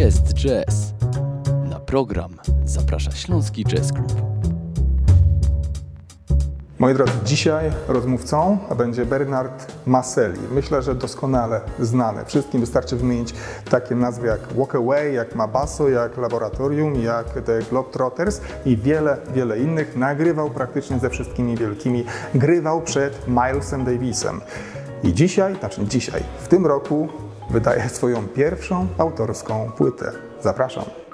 jest jazz. Na program zaprasza Śląski Jazz Club. Moi drodzy, dzisiaj rozmówcą będzie Bernard Maselli. Myślę, że doskonale znany. Wszystkim wystarczy wymienić takie nazwy jak Walk Away, jak Mabasso, jak Laboratorium, jak The Globetrotters i wiele, wiele innych. Nagrywał praktycznie ze wszystkimi wielkimi. Grywał przed Milesem Davisem. I dzisiaj, znaczy dzisiaj, w tym roku wydaje swoją pierwszą autorską płytę. Zapraszam.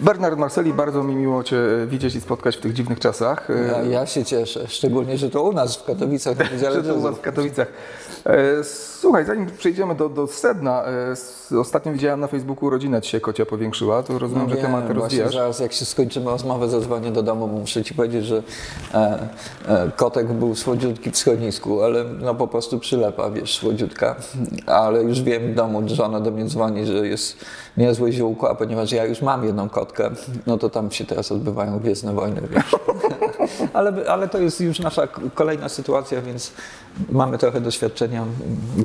Bernard Marceli, bardzo mi miło Cię widzieć i spotkać w tych dziwnych czasach. Ja, ja się cieszę, szczególnie, że to u nas w Katowicach Że to u. Was w Katowicach. E, Słuchaj, zanim przejdziemy do, do sedna, e, ostatnio widziałem na Facebooku rodzinę Ci się kocia powiększyła, to rozumiem, że Wiem, temat rozwijasz. zaraz jak się skończymy rozmowę, zadzwonię do domu, bo muszę Ci powiedzieć, że e, e, kotek był słodziutki w schronisku, ale no po prostu przylepa, wiesz, słodziutka. Ale już wiem w domu, żona do mnie dzwoni, że jest niezłe ziółko, a ponieważ ja już mam jedną kotkę, no to tam się teraz odbywają gwiezdne wojny, wiesz. ale, ale to jest już nasza kolejna sytuacja, więc mamy trochę doświadczenia.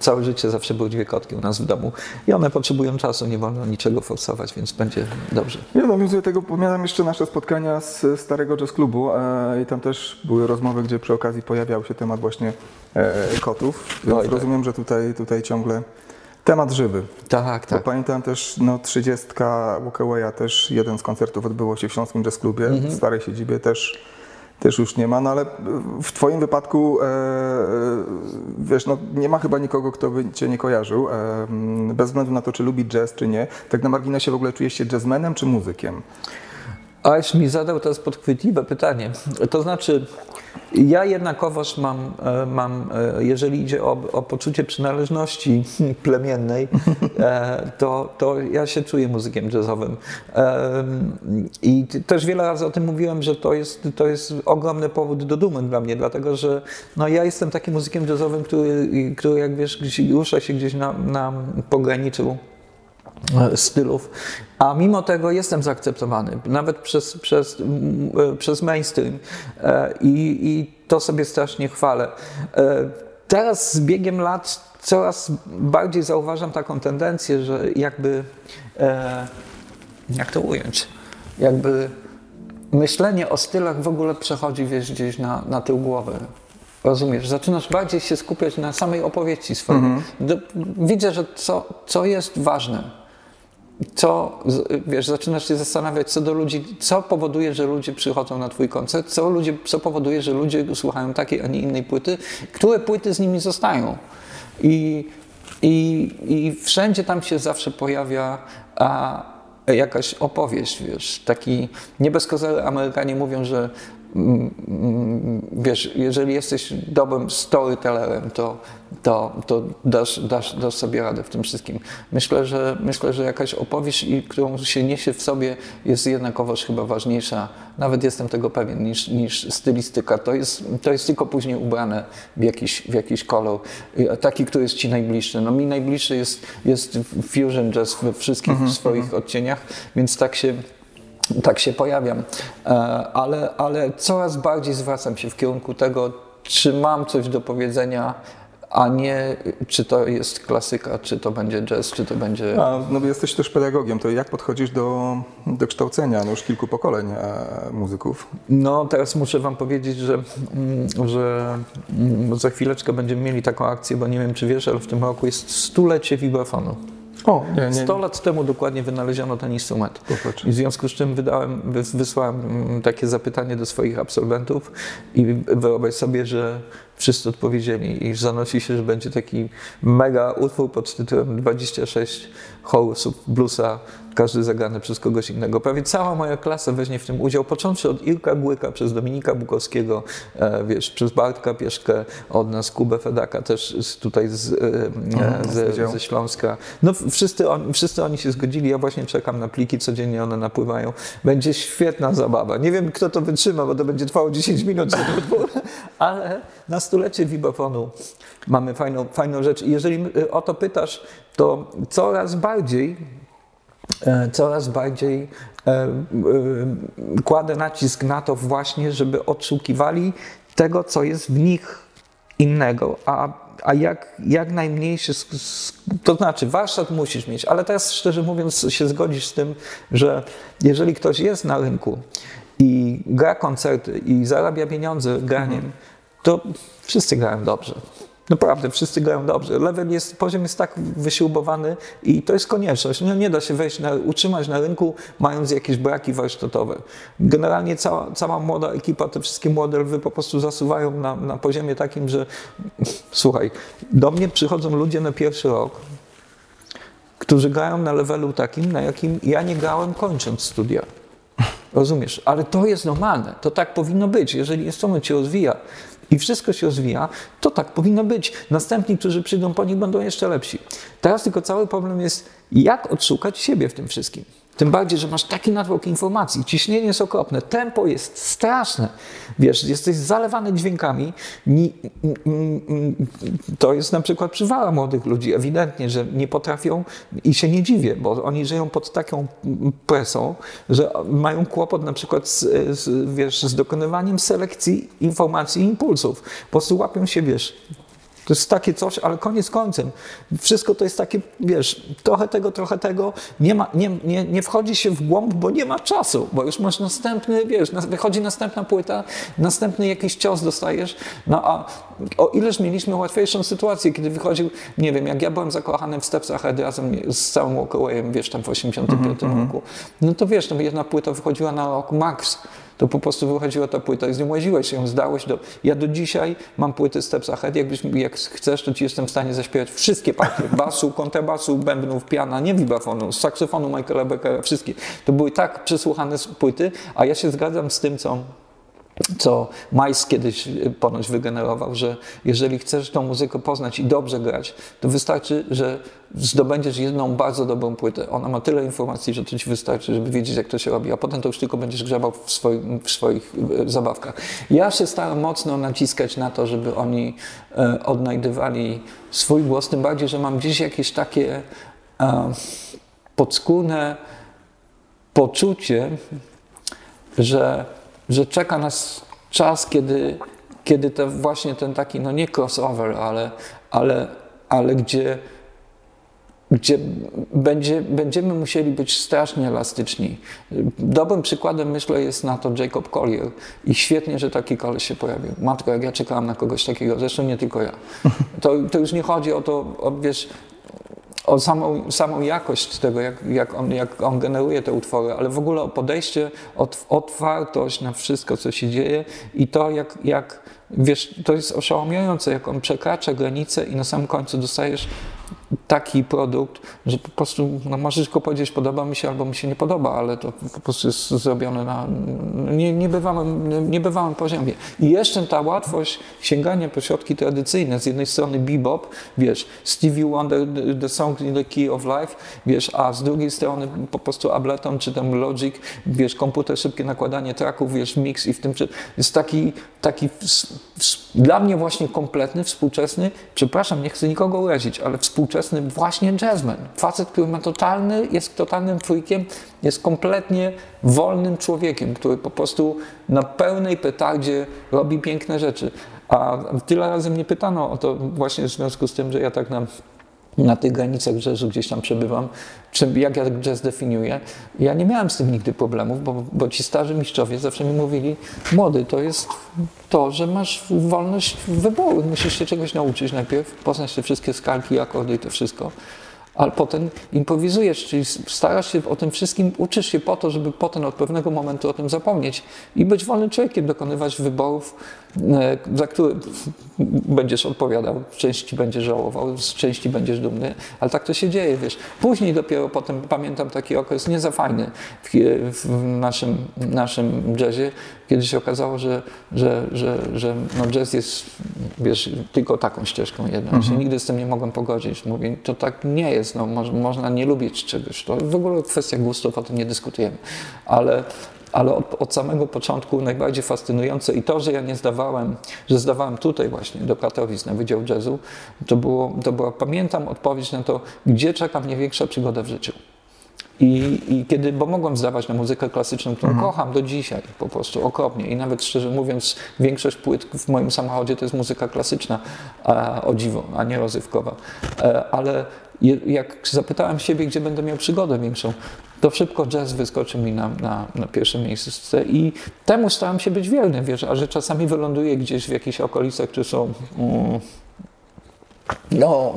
Całe życie zawsze były dwie kotki u nas w domu i one potrzebują czasu, nie wolno niczego forsować, więc będzie dobrze. Ja nawiązuję tego, pamiętam jeszcze nasze spotkania z starego jazz klubu e, i tam też były rozmowy, gdzie przy okazji pojawiał się temat właśnie e, kotów, więc Oj, tak. rozumiem, że tutaj, tutaj ciągle temat żywy. Tak, Bo tak. pamiętam też, no 30 Walkawaya też jeden z koncertów odbyło się w Śląskim Jazz Klubie, Mhm. w starej siedzibie też, też już nie ma, no ale w Twoim wypadku, e, wiesz, no nie ma chyba nikogo, kto by Cię nie kojarzył, e, bez względu na to, czy lubi jazz, czy nie. Tak na marginesie w ogóle czujesz się jazzmenem, czy muzykiem? Aż mi zadał teraz podchwytliwe pytanie. To znaczy, ja jednakowoż mam, e, mam e, jeżeli idzie o, o poczucie przynależności plemiennej, e, to, to ja się czuję muzykiem jazzowym. I też wiele razy o tym mówiłem, że to jest, to jest ogromny powód do dumy dla mnie, dlatego że no, ja jestem takim muzykiem jazzowym, który, który jak wiesz, rusza się gdzieś na, na pograniczu stylów, a mimo tego jestem zaakceptowany, nawet przez, przez, e, przez mainstream E, i, i to sobie strasznie chwalę. E, Teraz z biegiem lat coraz bardziej zauważam taką tendencję, że jakby, e, jak to ująć, jakby myślenie o stylach w ogóle przechodzi wiesz, gdzieś na, na tył głowy. Rozumiesz? Zaczynasz bardziej się skupiać na samej opowieści swojej. Do, widzę, że co, co jest ważne. Co, wiesz, zaczynasz się zastanawiać, co do ludzi, co powoduje, że ludzie przychodzą na twój koncert, co, ludzie, co powoduje, że ludzie słuchają takiej, a nie innej płyty, które płyty z nimi zostają. I, i, i wszędzie tam się zawsze pojawia a, jakaś opowieść, wiesz, taki, nie bez kozery Amerykanie mówią, że wiesz, jeżeli jesteś dobrym storytellerem, to, to, to dasz, dasz, dasz sobie radę w tym wszystkim. Myślę, że, myślę, że jakaś opowieść, którą się niesie w sobie, jest jednakowoż chyba ważniejsza, nawet jestem tego pewien, niż, niż stylistyka. To jest, to jest tylko później ubrane w jakiś, w jakiś kolor, I taki, który jest Ci najbliższy. No mi najbliższy jest, jest fusion jazz we wszystkich swoich odcieniach, więc tak się tak się pojawiam, E, ale, ale coraz bardziej zwracam się w kierunku tego, czy mam coś do powiedzenia, a nie czy to jest klasyka, czy to będzie jazz, czy to będzie. A, no jesteś też pedagogiem, to jak podchodzisz do, do kształcenia no już kilku pokoleń e, muzyków? No, teraz muszę Wam powiedzieć, że, mm, że mm, za chwileczkę będziemy mieli taką akcję, bo nie wiem, czy wiesz, ale w tym roku jest stulecie wibrofonu. O, nie, nie. 100 lat temu dokładnie wynaleziono ten instrument. Popatrz. I w związku z czym wydałem, wys- wysłałem mm, takie zapytanie do swoich absolwentów i wyobraź sobie, że wszyscy odpowiedzieli i zanosi się, że będzie taki mega utwór pod tytułem 26 chorusów bluesa, każdy zagrany przez kogoś innego. Prawie cała moja klasa weźmie w tym udział, począwszy od Irka Głyka, przez Dominika Bukowskiego, e, wiesz, przez Bartka Pieszkę, od nas Kubę Fedaka też tutaj z, e, e, ze, ze Śląska. No wszyscy, on, wszyscy oni się zgodzili, ja właśnie czekam na pliki, codziennie one napływają. Będzie świetna zabawa. Nie wiem, kto to wytrzyma, bo to będzie trwało 10 minut, ale na stulecie wibofonu mamy fajną, fajną rzecz. I jeżeli y, o to pytasz, to coraz bardziej e, coraz bardziej e, e, kładę nacisk na to właśnie, żeby odszukiwali tego, co jest w nich innego, a, a jak, jak najmniejszy, to znaczy warsztat musisz mieć, ale teraz szczerze mówiąc się zgodzisz z tym, że jeżeli ktoś jest na rynku i gra koncerty i zarabia pieniądze graniem, mhm. to wszyscy grają dobrze. Naprawdę, wszyscy grają dobrze. Level jest, poziom jest tak wyśrubowany i to jest konieczność. No, nie da się wejść, na, utrzymać na rynku, mając jakieś braki warsztatowe. Generalnie cała, cała młoda ekipa, te wszystkie młode lwy po prostu zasuwają na, na poziomie takim, że słuchaj, do mnie przychodzą ludzie na pierwszy rok, którzy grają na levelu takim, na jakim ja nie grałem kończąc studia. Rozumiesz? Ale to jest normalne. To tak powinno być. Jeżeli instrument się rozwija, i wszystko się rozwija, to tak powinno być. Następni, którzy przyjdą po nich, będą jeszcze lepsi. Teraz tylko cały problem jest, jak odszukać siebie w tym wszystkim. Tym bardziej, że masz taki natłok informacji, ciśnienie jest okropne, tempo jest straszne. Wiesz, jesteś zalewany dźwiękami. To jest na przykład przywała młodych ludzi. Ewidentnie, że nie potrafią i się nie dziwię, bo oni żyją pod taką presą, że mają kłopot na przykład z, z, wiesz, z dokonywaniem selekcji informacji i impulsów. Po prostu łapią się, wiesz, to jest takie coś, ale koniec końcem. Wszystko to jest takie, wiesz, trochę tego, trochę tego. Nie, ma, nie, nie, nie wchodzi się w głąb, bo nie ma czasu, bo już masz następny, wiesz, wychodzi następna płyta, następny jakiś cios dostajesz. No a o ileż mieliśmy łatwiejszą sytuację, kiedy wychodził, nie wiem, jak ja byłem zakochany w Steps Ahead razem z całym Walkawayem, wiesz, tam w 85 mm -hmm. roku, no to wiesz, no jedna płyta wychodziła na rok max to po prostu wychodziła ta płyta i z nią łaziłeś ją, zdałeś do... Ja do dzisiaj mam płyty Steps Ahead, jakbyś, jak chcesz, to ci jestem w stanie zaśpiewać wszystkie partie, basu, kontrabasu, bębnów, piana, nie wibrafonu, saksofonu Michaela Beckera, wszystkie. To były tak przesłuchane płyty, a ja się zgadzam z tym, co co Majs kiedyś y, ponoć wygenerował, że jeżeli chcesz tą muzykę poznać i dobrze grać, to wystarczy, że zdobędziesz jedną bardzo dobrą płytę. Ona ma tyle informacji, że to ci wystarczy, żeby wiedzieć, jak to się robi, a potem to już tylko będziesz grzebał w, w swoich y, zabawkach. Ja się starałem mocno naciskać na to, żeby oni e, odnajdywali swój głos, tym bardziej, że mam dziś jakieś takie e, podskórne poczucie, że że czeka nas czas, kiedy, kiedy to właśnie ten taki, no nie crossover, ale, ale, ale gdzie, gdzie będzie, będziemy musieli być strasznie elastyczni. Dobrym przykładem, myślę, jest na to Jacob Collier i świetnie, że taki koleś się pojawił. Matko, jak ja czekałam na kogoś takiego, zresztą nie tylko ja. To, to już nie chodzi o to, o, wiesz, o samą, samą jakość tego, jak, jak, on, jak on generuje te utwory, ale w ogóle o podejście, otwartość na wszystko, co się dzieje i to, jak, jak wiesz, to jest oszałamiające, jak on przekracza granice i na samym końcu dostajesz taki produkt, że po prostu no możesz tylko powiedzieć podoba mi się albo mi się nie podoba, ale to po prostu jest zrobione na nie, niebywałym, poziomie. I jeszcze ta łatwość sięgania po środki tradycyjne, z jednej strony bebop, wiesz, Stevie Wonder, The Song in the Key of Life, wiesz, a z drugiej strony po prostu Ableton czy tam Logic, wiesz, komputer, szybkie nakładanie tracków, wiesz, mix i w tym jest taki, taki dla mnie właśnie kompletny, współczesny, przepraszam, nie chcę nikogo urazić, ale współczesny właśnie jazzman. Facet, który ma totalny, jest totalnym freakiem, jest kompletnie wolnym człowiekiem, który po prostu na pełnej petardzie robi piękne rzeczy. A tyle razy mnie pytano o to właśnie w związku z tym, że ja tak na na tych granicach jazzu gdzieś tam przebywam, czym, jak ja jazz definiuję. Ja nie miałem z tym nigdy problemów, bo, bo ci starzy mistrzowie zawsze mi mówili, młody, to jest to, że masz wolność wyboru, musisz się czegoś nauczyć najpierw, poznać te wszystkie skalki, akordy i to wszystko ale potem improwizujesz, czyli starasz się o tym wszystkim, uczysz się po to, żeby potem od pewnego momentu o tym zapomnieć i być wolnym człowiekiem, dokonywać wyborów, za które będziesz odpowiadał, w części będziesz żałował, z części będziesz dumny, ale tak to się dzieje, wiesz. Później dopiero potem pamiętam taki okres nie za fajny w, w naszym, naszym jazzie, kiedy się okazało, że, że, że, że no jazz jest, wiesz, tylko taką ścieżką jedną. Mhm. się nigdy z tym nie mogłem pogodzić. Mówię, to tak nie jest, no, mo można nie lubić czegoś. To w ogóle kwestia gustów, o tym nie dyskutujemy. Ale, ale od, od, samego początku najbardziej fascynujące i to, że ja nie zdawałem, że zdawałem tutaj właśnie do Katowic na Wydział Jazzu, to było, to była, pamiętam odpowiedź na to, gdzie czeka mnie większa przygoda w życiu. I, I kiedy, bo mogłem zdawać na muzykę klasyczną, którą kocham do dzisiaj, po prostu okropnie. I nawet szczerze mówiąc, większość płyt w moim samochodzie to jest muzyka klasyczna, a, o dziwo, a nie rozrywkowa. E, ale jak zapytałem siebie, gdzie będę miał przygodę większą, to szybko jazz wyskoczył mi na, na, na pierwsze miejsce i temu starałem się być wierny, wiesz, a że czasami wyląduję gdzieś w jakichś okolicach, które są mm, no,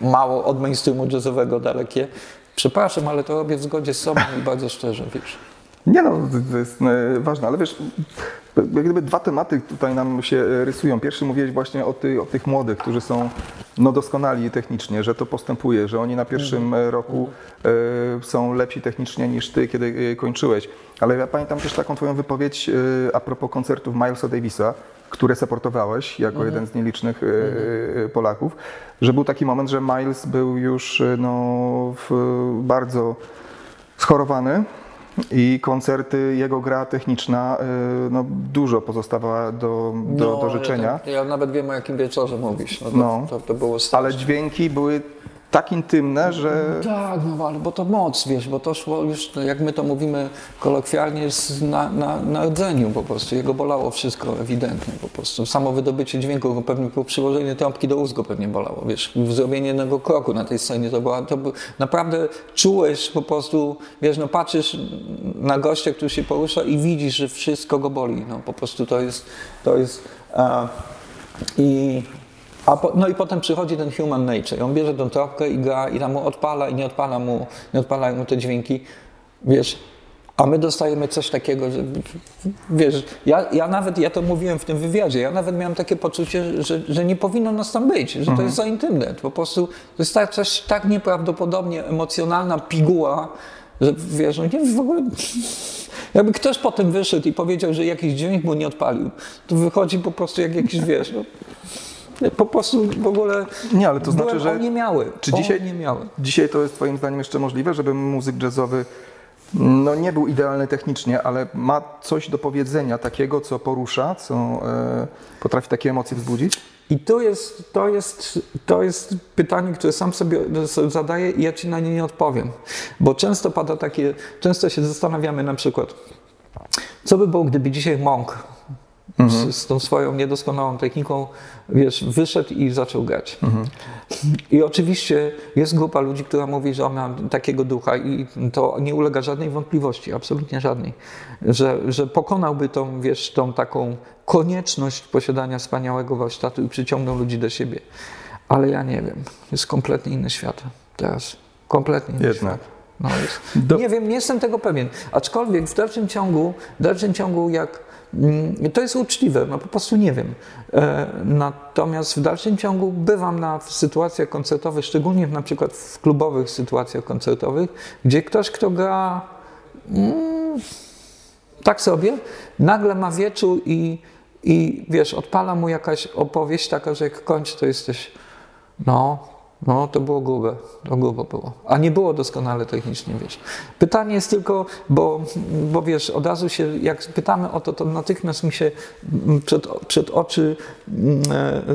mało od mainstreamu jazzowego dalekie. Przepraszam, ale to robię w zgodzie z sobą i bardzo szczerze, wiesz. Nie no, to jest e, ważne, ale wiesz, jak gdyby dwa tematy tutaj nam się e, rysują. Pierwszy mówiłeś właśnie o, ty, o tych młodych, którzy są no, doskonali technicznie, że to postępuje, że oni na pierwszym e, roku e, są lepsi technicznie niż ty, kiedy kończyłeś. Ale ja pamiętam też taką twoją wypowiedź e, a propos koncertów Milesa Davisa, które supportowałeś jako jeden z nielicznych e, Polaków, że był taki moment, że Miles był już no, bardzo schorowany i koncerty, jego gra techniczna y, no, dużo pozostawała do, do, do życzenia, Ja, ja nawet wiem, o jakim wieczorze mówisz. No, to, No. to, to było straszne. ale dźwięki były tak intymne, że Tak, no ale bo to moc, wiesz, bo to szło już, jak my to mówimy kolokwialnie, na, na, na rdzeniu po prostu. Jego bolało wszystko ewidentnie po prostu. Samo wydobycie dźwięku, pewnie po przyłożeniu trąbki do go pewnie bolało, wiesz. Zrobienie jednego kroku na tej scenie to była, to był, naprawdę czułeś po prostu, wiesz, no patrzysz na gościa, który się porusza i widzisz, że wszystko go boli. No po prostu to jest, to jest... A, i, a po, no i potem przychodzi ten human nature. On bierze tą trąbkę i gra i tam mu odpala i nie odpala mu, nie odpalają mu te dźwięki. Wiesz, a my dostajemy coś takiego, że wiesz, ja, ja nawet, ja to mówiłem w tym wywiadzie, ja nawet miałem takie poczucie, że, że nie powinno nas tam być, że to jest za intymne. Po prostu to jest tak, coś tak nieprawdopodobnie emocjonalna piguła, że wiesz, no nie w ogóle... Jakby ktoś potem wyszedł i powiedział, że jakiś dźwięk mu nie odpalił, to wychodzi po prostu jak jakiś, wiesz, no, po prostu w ogóle Nie, ale to znaczy, że- oniemiały. czy dzisiaj- Oniemiały. dzisiaj to jest twoim zdaniem jeszcze możliwe, żeby muzyk jazzowy no nie był idealny technicznie, ale ma coś do powiedzenia takiego, co porusza, co e, potrafi takie emocje wzbudzić? I to jest, to, jest, to jest pytanie, które sam sobie zadaję i ja ci na nie nie odpowiem. Bo często pada takie, często się zastanawiamy na przykład, co by było, gdyby dzisiaj Monk z, z tą swoją niedoskonałą techniką, wiesz, wyszedł i zaczął grać. I oczywiście jest grupa ludzi, która mówi, że on ma takiego ducha i to nie ulega żadnej wątpliwości, absolutnie żadnej, że, że pokonałby tą, wiesz, tą taką konieczność posiadania wspaniałego warsztatu i przyciągnął ludzi do siebie. Ale ja nie wiem, jest kompletnie inny świat teraz. Kompletnie inny Jednak. świat. No jest. Do- Nie wiem, nie jestem tego pewien. Aczkolwiek w dalszym ciągu, w dalszym ciągu jak to jest uczciwe, no po prostu nie wiem. E, natomiast w dalszym ciągu bywam na sytuacjach koncertowych, szczególnie na przykład w klubowych sytuacjach koncertowych, gdzie ktoś, kto gra mm, tak sobie, nagle ma wieczór i, i wiesz, odpala mu jakaś opowieść taka, że jak kończy, to jesteś no, no, to było grube, to grubo było. A nie było doskonale technicznie, wiesz. Pytanie jest tylko, bo, bo wiesz, od razu się, jak pytamy o to, to natychmiast mi się przed, przed oczy mm,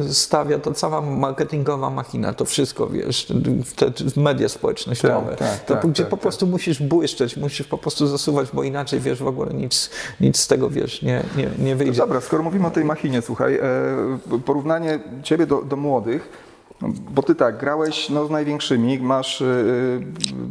e, stawia ta cała marketingowa machina, to wszystko, wiesz, te, media społecznościowe, Tak, tak, to, tak, gdzie tak, po tak. prostu musisz błyszczeć, musisz po prostu zasuwać, bo inaczej, wiesz, w ogóle nic, nic z tego, wiesz, nie, nie, nie wyjdzie. Dobra, skoro mówimy o tej machinie, słuchaj, e, porównanie ciebie do, do młodych, bo ty tak, grałeś no, z największymi, masz e,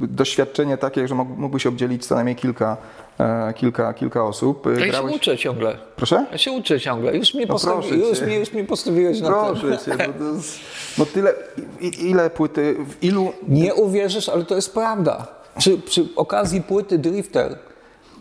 doświadczenie takie, że mógł- mógłbyś obdzielić co najmniej kilka, e, kilka, kilka osób. E, Ja się grałeś... uczę ciągle. Proszę? Ja się uczę ciągle. Już mnie, No postawi, już, cię. mnie, już mnie postawiłeś na. Proszę cię, bo, to jest, no tyle, i, ile płyty, w ilu... Nie uwierzysz, ale to jest prawda. Przy, przy okazji płyty Drifter,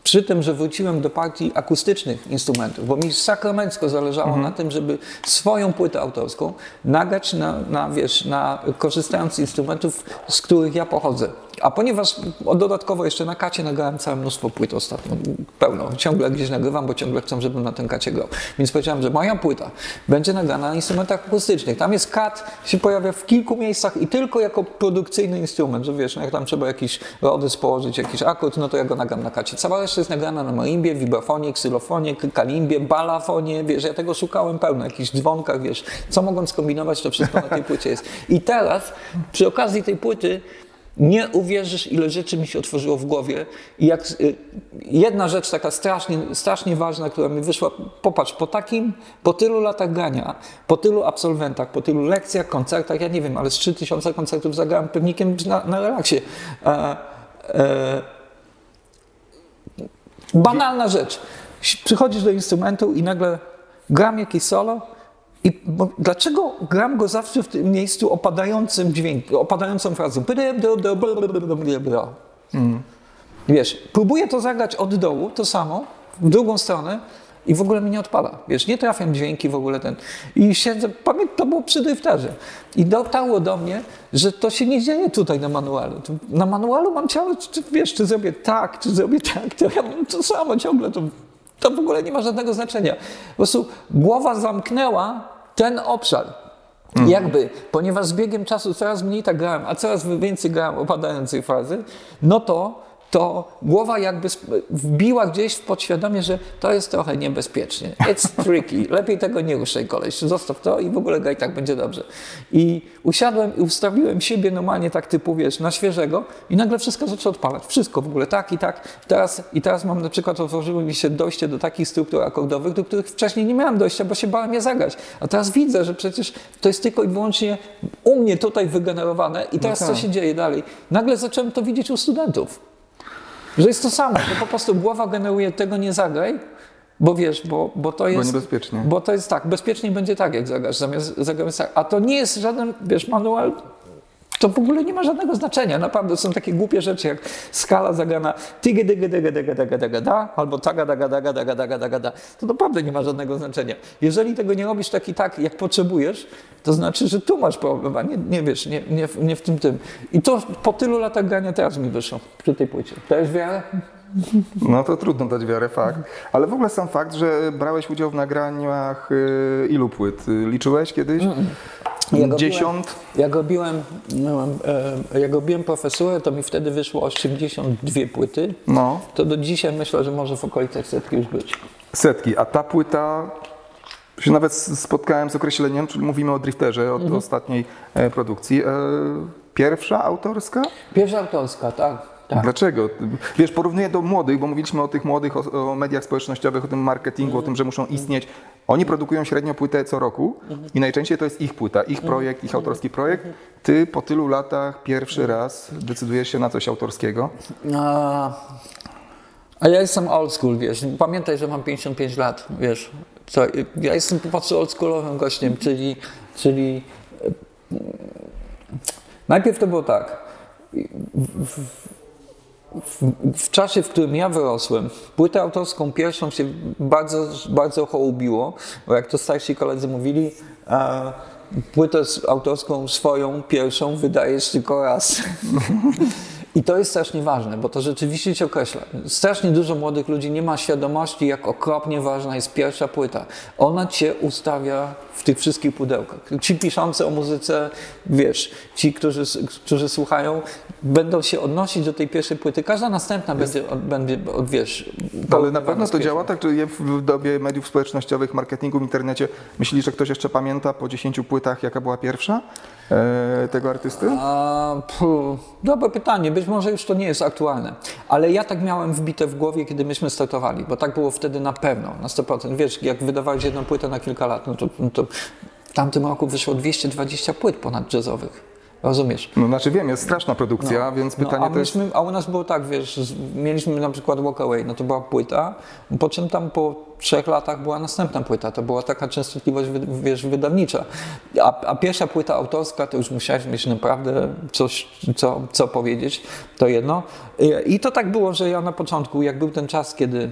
przy tym, że wróciłem do partii akustycznych instrumentów, bo mi sakramencko zależało na tym, żeby swoją płytę autorską nagrać na, na, wiesz, na, korzystając z instrumentów, z których ja pochodzę. A ponieważ dodatkowo jeszcze na kacie nagrałem całe mnóstwo płyt ostatnio, pełno, ciągle gdzieś nagrywam, bo ciągle chcę, żebym na tym kacie grał. Więc powiedziałem, że moja płyta będzie nagrana na instrumentach akustycznych. Tam jest kat, się pojawia w kilku miejscach i tylko jako produkcyjny instrument, że wiesz, no jak tam trzeba jakiś rodys położyć, jakiś akord, no to ja go nagram na kacie. Cała reszta jest nagrana na marimbie, vibrafonie, ksylofonie, kalimbie, balafonie, wiesz, ja tego szukałem pełno, jakichś dzwonkach, wiesz, co mogą skombinować, to wszystko na tej płycie jest. I teraz, przy okazji tej płyty, Nie uwierzysz, ile rzeczy mi się otworzyło w głowie. I jak, y, jedna rzecz taka strasznie, strasznie ważna, która mi wyszła, popatrz, po takim, po tylu latach grania, po tylu absolwentach, po tylu lekcjach, koncertach, ja nie wiem, ale z 3000 koncertów zagrałem pewnikiem na, na relaksie. E, e, banalna rzecz. Przychodzisz do instrumentu i nagle gram jakieś solo i bo, dlaczego gram go zawsze w tym miejscu opadającym dźwiękiem, opadającą frazą? Mm. Wiesz, próbuję to zagrać od dołu, to samo, w drugą stronę i w ogóle mi nie odpala. Wiesz, nie trafiam dźwięki w ogóle ten. I siedzę, pamiętam, to było przy drifterze. I dotarło do mnie, że to się nie dzieje tutaj na manualu. Na manualu mam ciało, czy, wiesz, czy zrobię tak, czy zrobię tak, to ja mam to samo ciągle, to, to w ogóle nie ma żadnego znaczenia. Po prostu głowa zamknęła ten obszar. Mhm. Jakby, ponieważ z biegiem czasu coraz mniej tak grałem, a coraz więcej grałem opadającej fazy, no to to głowa jakby wbiła gdzieś w podświadomie, że to jest trochę niebezpiecznie. It's tricky. Lepiej tego nie ruszaj, koleś. Zostaw to i w ogóle gaj tak będzie dobrze. I usiadłem i ustawiłem siebie normalnie tak typu, wiesz, na świeżego i nagle wszystko zaczęło odpalać. Wszystko w ogóle tak i tak. Teraz, I teraz mam na przykład, otworzyło mi się dojście do takich struktur akordowych, do których wcześniej nie miałem dojścia, bo się bałem je zagrać. A teraz widzę, że przecież to jest tylko i wyłącznie u mnie tutaj wygenerowane i teraz no tak. co się dzieje dalej? Nagle zacząłem to widzieć u studentów. Że jest to samo, że po prostu głowa generuje tego nie zagraj, bo wiesz, bo, bo to jest. Bo niebezpiecznie. Bo to jest tak, bezpieczniej będzie tak, jak zagrasz, zamiast zagrać tak. A to nie jest żaden, wiesz, manual to w ogóle nie ma żadnego znaczenia. Naprawdę są takie głupie rzeczy jak skala zagana tygy dygy dygy dygy dygy dygy da albo taga daga daga daga daga daga da. To naprawdę nie ma żadnego znaczenia. Jeżeli tego nie robisz tak i tak, jak potrzebujesz, to znaczy, że tu masz problem, a nie, nie wiesz, nie, nie, nie w tym tym. I to po tylu latach grania teraz mi wyszło przy tej płycie. To jest wiara? No to trudno dać wiarę, fakt. Ale w ogóle sam fakt, że brałeś udział w nagraniach y, ilu płyt? Liczyłeś kiedyś? Mm. Jak Dziesiąt? jak robiłem, no, e, jak robiłem profesurę, to mi wtedy wyszło 82 płyty. No. To do dzisiaj myślę, że może w okolicach setki już być. Setki, a ta płyta się nawet spotkałem z określeniem, czyli mówimy o drifterze, od mhm. ostatniej e, produkcji. E, pierwsza autorska? Pierwsza autorska, tak. Tak. Dlaczego? Wiesz, porównuję do młodych, bo mówiliśmy o tych młodych, o, o mediach społecznościowych, o tym marketingu, mm. o tym, że muszą istnieć. Oni produkują średnio płytę co roku mm. i najczęściej to jest ich płyta, ich mhm. projekt, ich autorski projekt. Ty po tylu latach pierwszy raz decydujesz się na coś autorskiego? A, a ja jestem old school, wiesz. Pamiętaj, że mam 55 lat, wiesz. Co, ja jestem po prostu oldschoolowym gościem, czyli, czyli najpierw to było tak. W, w, w, w, czasie, w którym ja wyrosłem, płytę autorską pierwszą się bardzo, bardzo hołubiło, bo jak to starsi koledzy mówili, płytę autorską swoją, pierwszą wydajesz tylko raz. I to jest strasznie ważne, bo to rzeczywiście cię określa. Strasznie dużo młodych ludzi nie ma świadomości, jak okropnie ważna jest pierwsza płyta. Ona cię ustawia w tych wszystkich pudełkach. Ci piszący o muzyce, wiesz, ci, którzy, którzy słuchają, będą się odnosić do tej pierwszej płyty. Każda następna jest... będzie, będzie, od, wiesz... Ale na pewno to działa tak, że w dobie mediów społecznościowych, marketingu w internecie, myślisz, że ktoś jeszcze pamięta po 10 płytach, jaka była pierwsza tego artysty? A, dobre pytanie. Być może już to nie jest aktualne. Ale ja tak miałem wbite w głowie, kiedy myśmy startowali, bo tak było wtedy na pewno, na 100%. Wiesz, jak wydawałeś jedną płytę na kilka lat, no to, no to w tamtym roku wyszło 220 płyt ponad jazzowych. Rozumiesz? No znaczy wiem, jest straszna produkcja, no, więc pytanie no, a to jest... A u nas było tak, wiesz, mieliśmy na przykład Walk Away, no to była płyta, po czym tam po trzech latach była następna płyta, to była taka częstotliwość, wiesz, wydawnicza. A, a pierwsza płyta autorska, to już musiałeś mieć naprawdę coś, co, co powiedzieć, to jedno. I, to tak było, że ja na początku, jak był ten czas, kiedy,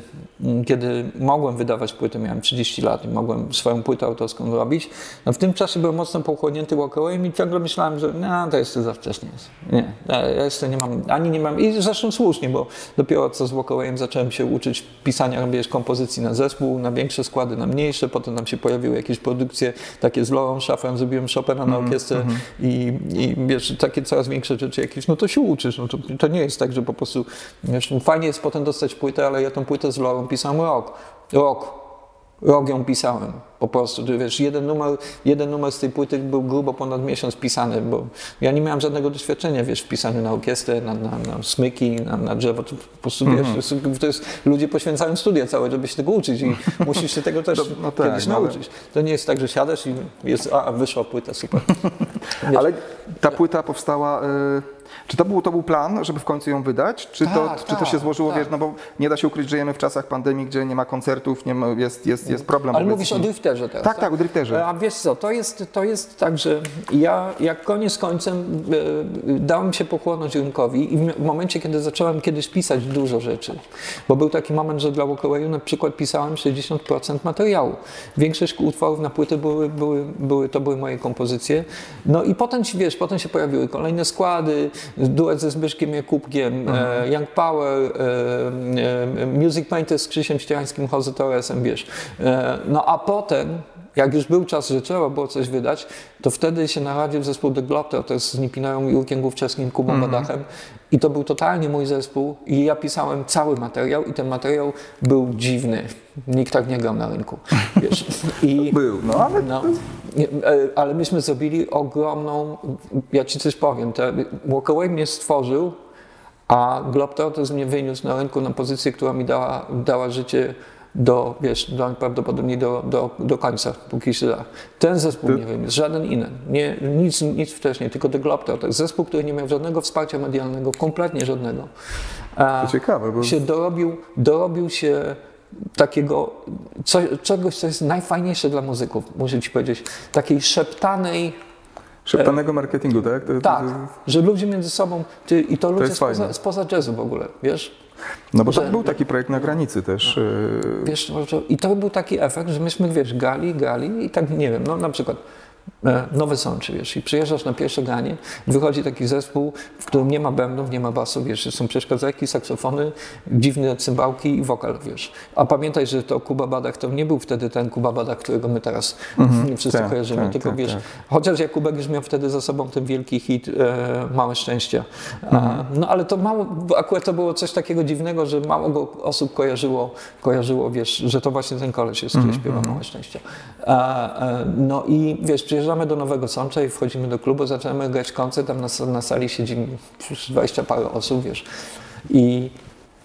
kiedy mogłem wydawać płytę, miałem 30 lat i mogłem swoją płytę autorską robić, no w tym czasie byłem mocno pochłonięty Walk Away i ciągle myślałem, że no, to jeszcze za wcześnie jest. Nie, ja jeszcze nie mam, ani nie mam, i zresztą słusznie, bo dopiero co z Walk Awayem zacząłem się uczyć pisania, wiesz, kompozycji na zespół, na większe składy, na mniejsze, potem nam się pojawiły jakieś produkcje takie z Lorą Szafem, zrobiłem Chopina na mhm, orkiestrę mm -hmm. i, i wiesz, takie coraz większe rzeczy jakieś, no to się uczysz, no to, to nie jest tak, że po prostu, wiesz, fajnie jest potem dostać płytę, ale ja tą płytę z Lorą pisałem rok, rok, rok ją pisałem Po prostu, wiesz, jeden numer, jeden numer z tej płyty był grubo ponad miesiąc pisany, bo ja nie miałem żadnego doświadczenia, wiesz, w pisaniu na orkiestrę, na, na, na smyki, na, na drzewo, to po prostu, wiesz, to jest, to jest, ludzie poświęcają studia całe, żeby się tego uczyć i musisz się tego też No tak, kiedyś no nauczyć. To nie jest tak, że siadasz i jest, a, wyszła płyta, super. Wiesz, Ale ta płyta powstała. y, Czy to był, to był plan, żeby w końcu ją wydać? Czy, to, Tak, czy to się tak, złożyło, tak. wiesz, no bo nie da się ukryć, że żyjemy w czasach pandemii, gdzie nie ma koncertów, nie ma, jest, jest, jest problem. Ale mówisz o drifterze teraz, Tak, tak, o drifterze. A wiesz co, to jest, to jest tak, że ja jak koniec końcem e, dałem się pochłonąć rynkowi i w momencie, kiedy zacząłem kiedyś pisać dużo rzeczy, bo był taki moment, że dla Walkawayu na przykład pisałem 60% materiału. Większość utworów na płyty były, były, były, to były moje kompozycje. No i potem, wiesz, potem się pojawiły kolejne składy, duet ze Zbyszkiem Jakubkiem, e, Young Power, e, e, Music Painter z Krzysiem Ścierańskim, Jose Torresem, wiesz. No a potem jak już był czas, że trzeba było coś wydać, to wtedy się narodził zespół The Globetrotters z Nipinają Jurkiem Główczewskim, Kubą Badachem i to był totalnie mój zespół i ja pisałem cały materiał i ten materiał był dziwny. Nikt tak nie grał na rynku, wiesz. I, Był, no ale no, e, ale myśmy zrobili ogromną, ja ci coś powiem, te, Walkaway mnie stworzył, a Globetrotters mnie wyniósł na rynku na pozycję, która mi dała, dała życie do, wiesz, do, prawdopodobnie do, do, do końca, póki się da. Ten zespół Ty- nie wyniósł, żaden inny, nie, nic, nic wcześniej, tylko The Globetrotters, zespół, który nie miał żadnego wsparcia medialnego, kompletnie żadnego. A to ciekawe, bo się dorobił, dorobił się takiego co, czegoś, co jest najfajniejsze dla muzyków, muszę ci powiedzieć, takiej szeptanej, szeptanego marketingu, tak? To, to- tak, że ludzie między sobą, ty, i to ludzie spoza, spoza jazzu w ogóle, wiesz? No bo że- tak był taki projekt na granicy też. y, Wiesz, no, i to był taki efekt, że myśmy, wiesz, gali, gali i tak, nie wiem, no na przykład e, Nowe Sączy, wiesz, i przyjeżdżasz na pierwsze granie, wychodzi taki zespół, w którym nie ma bębnów, nie ma basu, wiesz, są przeszkadzajki, saksofony, dziwne cymbałki i wokal, wiesz. A pamiętaj, że to Kuba Badach to nie był wtedy ten Kuba Badach, którego my teraz wszyscy tak, kojarzymy, tak, tylko tak, wiesz, tak. chociaż Jakubek już miał wtedy za sobą ten wielki hit e, Małe Szczęście. A, Mhm. no ale to mało, akurat to było coś takiego dziwnego, że mało go osób kojarzyło, kojarzyło, wiesz, że to właśnie ten koleś jest, który Mhm, śpiewa Małe Szczęście. E, no i wiesz, przyjeżdżamy do Nowego Sącza i wchodzimy do klubu, zaczynamy grać koncert, tam na, na sali siedzi przecież 20 parę osób, wiesz. I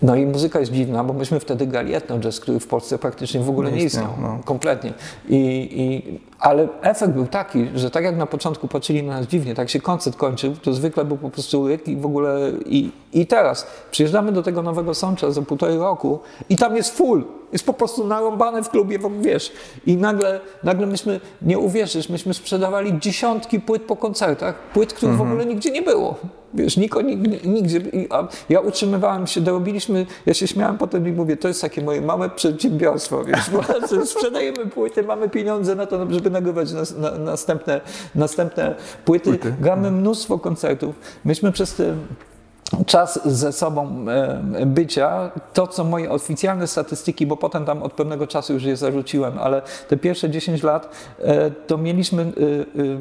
no i muzyka jest dziwna, bo myśmy wtedy grali etno jazz, który w Polsce praktycznie w ogóle Nie nie istniał, no. Kompletnie. I, i, ale efekt był taki, że tak jak na początku patrzyli na nas dziwnie, tak się koncert kończył, to zwykle był po prostu ryk i w ogóle i, i teraz przyjeżdżamy do tego Nowego Sącza za półtorej roku i tam jest full. Jest po prostu narąbane w klubie, wiesz. I nagle, nagle myśmy, nie uwierzysz, myśmy sprzedawali dziesiątki płyt po koncertach, płyt, których w ogóle nigdzie nie było. Wiesz, niko, nig- nigdzie. Ja utrzymywałem się, dorobiliśmy, ja się śmiałem potem i mówię, to jest takie moje małe przedsiębiorstwo, wiesz, sprzedajemy płyty, mamy pieniądze na to, żeby nagrywać nas, na, następne, następne płyty. Płyty. Gramy mnóstwo koncertów. Myśmy przez te czas ze sobą e, bycia, to co moje oficjalne statystyki, bo potem tam od pewnego czasu już je zarzuciłem, ale te pierwsze 10 lat e, to mieliśmy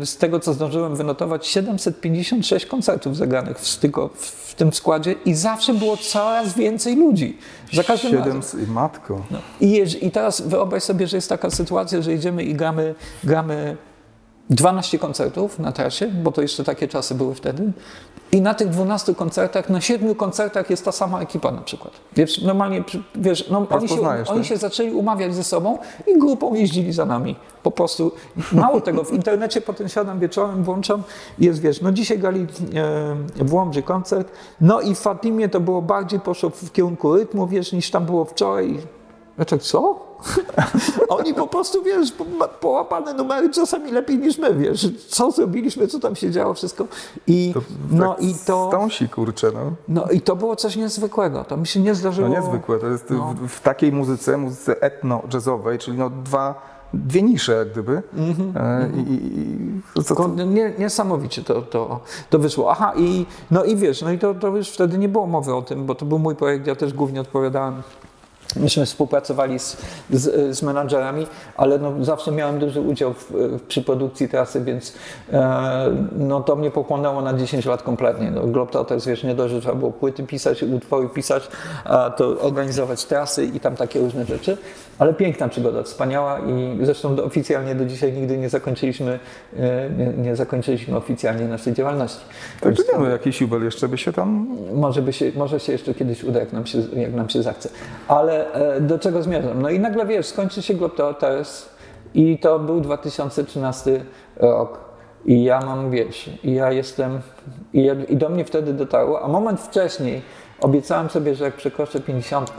e, z tego co zdążyłem wynotować 756 koncertów zagranych w, tylko w, tym składzie i zawsze było coraz więcej ludzi. Za każdym razem. matko. No. I, jeż- I teraz wyobraź sobie, że jest taka sytuacja, że idziemy i gramy, gramy 12 koncertów na trasie, bo to jeszcze takie czasy były wtedy. I na tych 12 koncertach, na 7 koncertach jest ta sama ekipa na przykład. Wiesz, normalnie, wiesz, no, oni, się, oni tak? się zaczęli umawiać ze sobą i grupą jeździli za nami. Po prostu, mało tego, w internecie potem siadam wieczorem, włączam, jest, wiesz, no dzisiaj gali e, w Łomży koncert, no i w Fatimie to było bardziej, poszło w kierunku rytmu, wiesz, niż tam było wczoraj. Tak, co? Oni po prostu, wiesz, po- połapane numery czasami lepiej niż my, wiesz, co zrobiliśmy, co tam się działo, wszystko. I, To, no, tak i to, Stąsi, kurczę, no. no i to było coś niezwykłego, to mi się nie No zdarzyło. niezwykłe. To jest No. w, w takiej muzyce, muzyce etno-jazzowej, czyli no dwa, dwie nisze jak gdyby. E, I, to, Ko- Nie, niesamowicie to, to, to wyszło. Aha, i, no i wiesz, no i to, to już wtedy nie było mowy o tym, bo to był mój projekt, ja też głównie odpowiadałem Myśmy współpracowali z, z, z menadżerami, ale no zawsze miałem duży udział w, przy produkcji trasy, więc e, no to mnie pochłonęło na 10 lat kompletnie. No, Globetrotters, wiesz, nie dość, że trzeba było płyty pisać, utwory pisać, a to organizować trasy i tam takie różne rzeczy, ale piękna przygoda, wspaniała i zresztą do, oficjalnie do dzisiaj nigdy nie zakończyliśmy, e, nie, nie zakończyliśmy oficjalnie naszej działalności. To czy nie, no, jakiś jubel jeszcze by się tam... Może, by się, może się jeszcze kiedyś uda, jak nam się, jak nam się zachce. Ale e, do czego zmierzam? No i nagle wiesz, skończy się Globetrotters i to był 2013 rok. I ja mam, wiesz, i ja jestem, i, ja, i do mnie wtedy dotarło, a moment wcześniej obiecałem sobie, że jak przekroczę 50,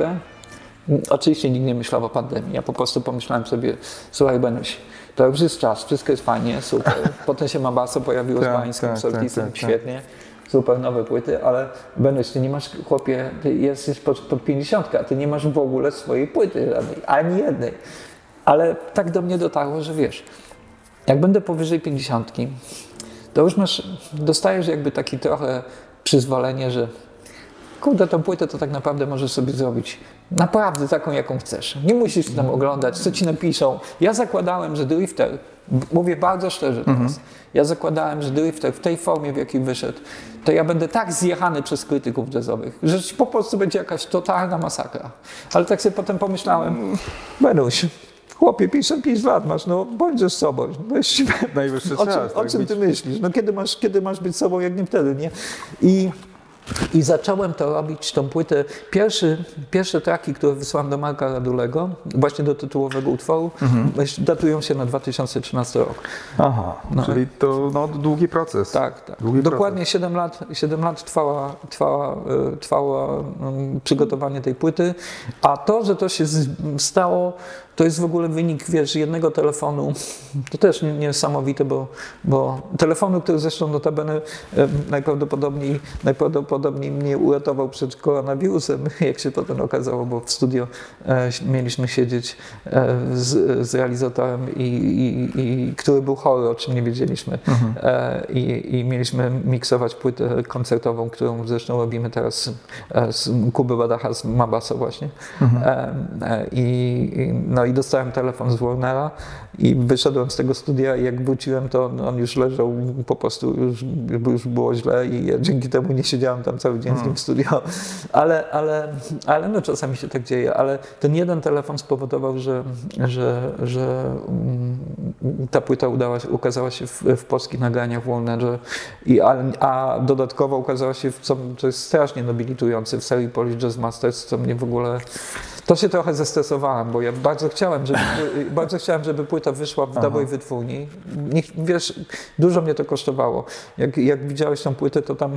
oczywiście nikt nie myślał o pandemii, ja po prostu pomyślałem sobie, słuchaj Benuś, to już jest czas, wszystko jest fajnie, super. Potem się Mabaso pojawiło z Bańskim, tak, z Ortisem, tak, tak. świetnie, super nowe płyty, ale Benuś, ty nie masz, chłopie, ty jesteś pod, pod 50, a ty nie masz w ogóle swojej płyty żadnej, ani jednej. Ale tak do mnie dotarło, że wiesz, jak będę powyżej 50, to już masz, dostajesz jakby taki trochę przyzwolenie, że kurde, tą płytę to tak naprawdę możesz sobie zrobić naprawdę taką, jaką chcesz. Nie musisz tam oglądać, co ci napiszą. Ja zakładałem, że Drifter, mówię bardzo szczerze teraz, ja zakładałem, że Drifter w tej formie, w jakiej wyszedł, to ja będę tak zjechany przez krytyków jazzowych, że po prostu będzie jakaś totalna masakra. Ale tak sobie potem pomyślałem, Benuś, chłopie, 55 lat masz, no bądź sobą. Weź, Najwyższy o czym, czas. o tak czym być. ty myślisz? No kiedy masz, kiedy masz być sobą, jak nie wtedy, nie? I, i zacząłem to robić, tą płytę. Pierwszy, pierwsze traki, które wysłałem do Marka Radulego, właśnie do tytułowego utworu, myśl- datują się na 2013 rok. Aha, No. czyli to no, długi proces. Tak, tak. Długi Dokładnie 7 lat, 7 lat trwała, trwała, e, trwało mm, przygotowanie tej płyty, a to, że to się stało, to jest w ogóle wynik, wiesz, jednego telefonu, to też nie- niesamowite, bo, bo telefonu, który zresztą notabene najprawdopodobniej, najprawdopodobniej mnie uratował przed koronawirusem, jak się potem okazało, bo w studio e, mieliśmy siedzieć e, z, z realizatorem, i, i, i, który był chory, o czym nie wiedzieliśmy. E, i, I mieliśmy miksować płytę koncertową, którą zresztą robimy teraz z Kuby Badacha z Mabasa właśnie. I, i- no i dostałem telefon z Warnera i wyszedłem z tego studia i jak wróciłem, to on już leżał, po prostu już, już było źle i ja dzięki temu nie siedziałem tam cały dzień z nim w studio. Ale, ale, ale no czasami się tak dzieje, ale ten jeden telefon spowodował, że, że, że mm, ta płyta udała się, ukazała się w, w polskich nagraniach w Warnerze, i, a, a dodatkowo ukazała się, w, co, co jest strasznie nobilitujące, w serii Polish Jazz Masters, co mnie w ogóle... To się trochę zestresowałem, bo ja bardzo chciałem, żeby, bardzo chciałem, żeby płyta wyszła w dobrej wytwórni. Wiesz, dużo mnie to kosztowało. Jak, jak widziałeś tą płytę, to tam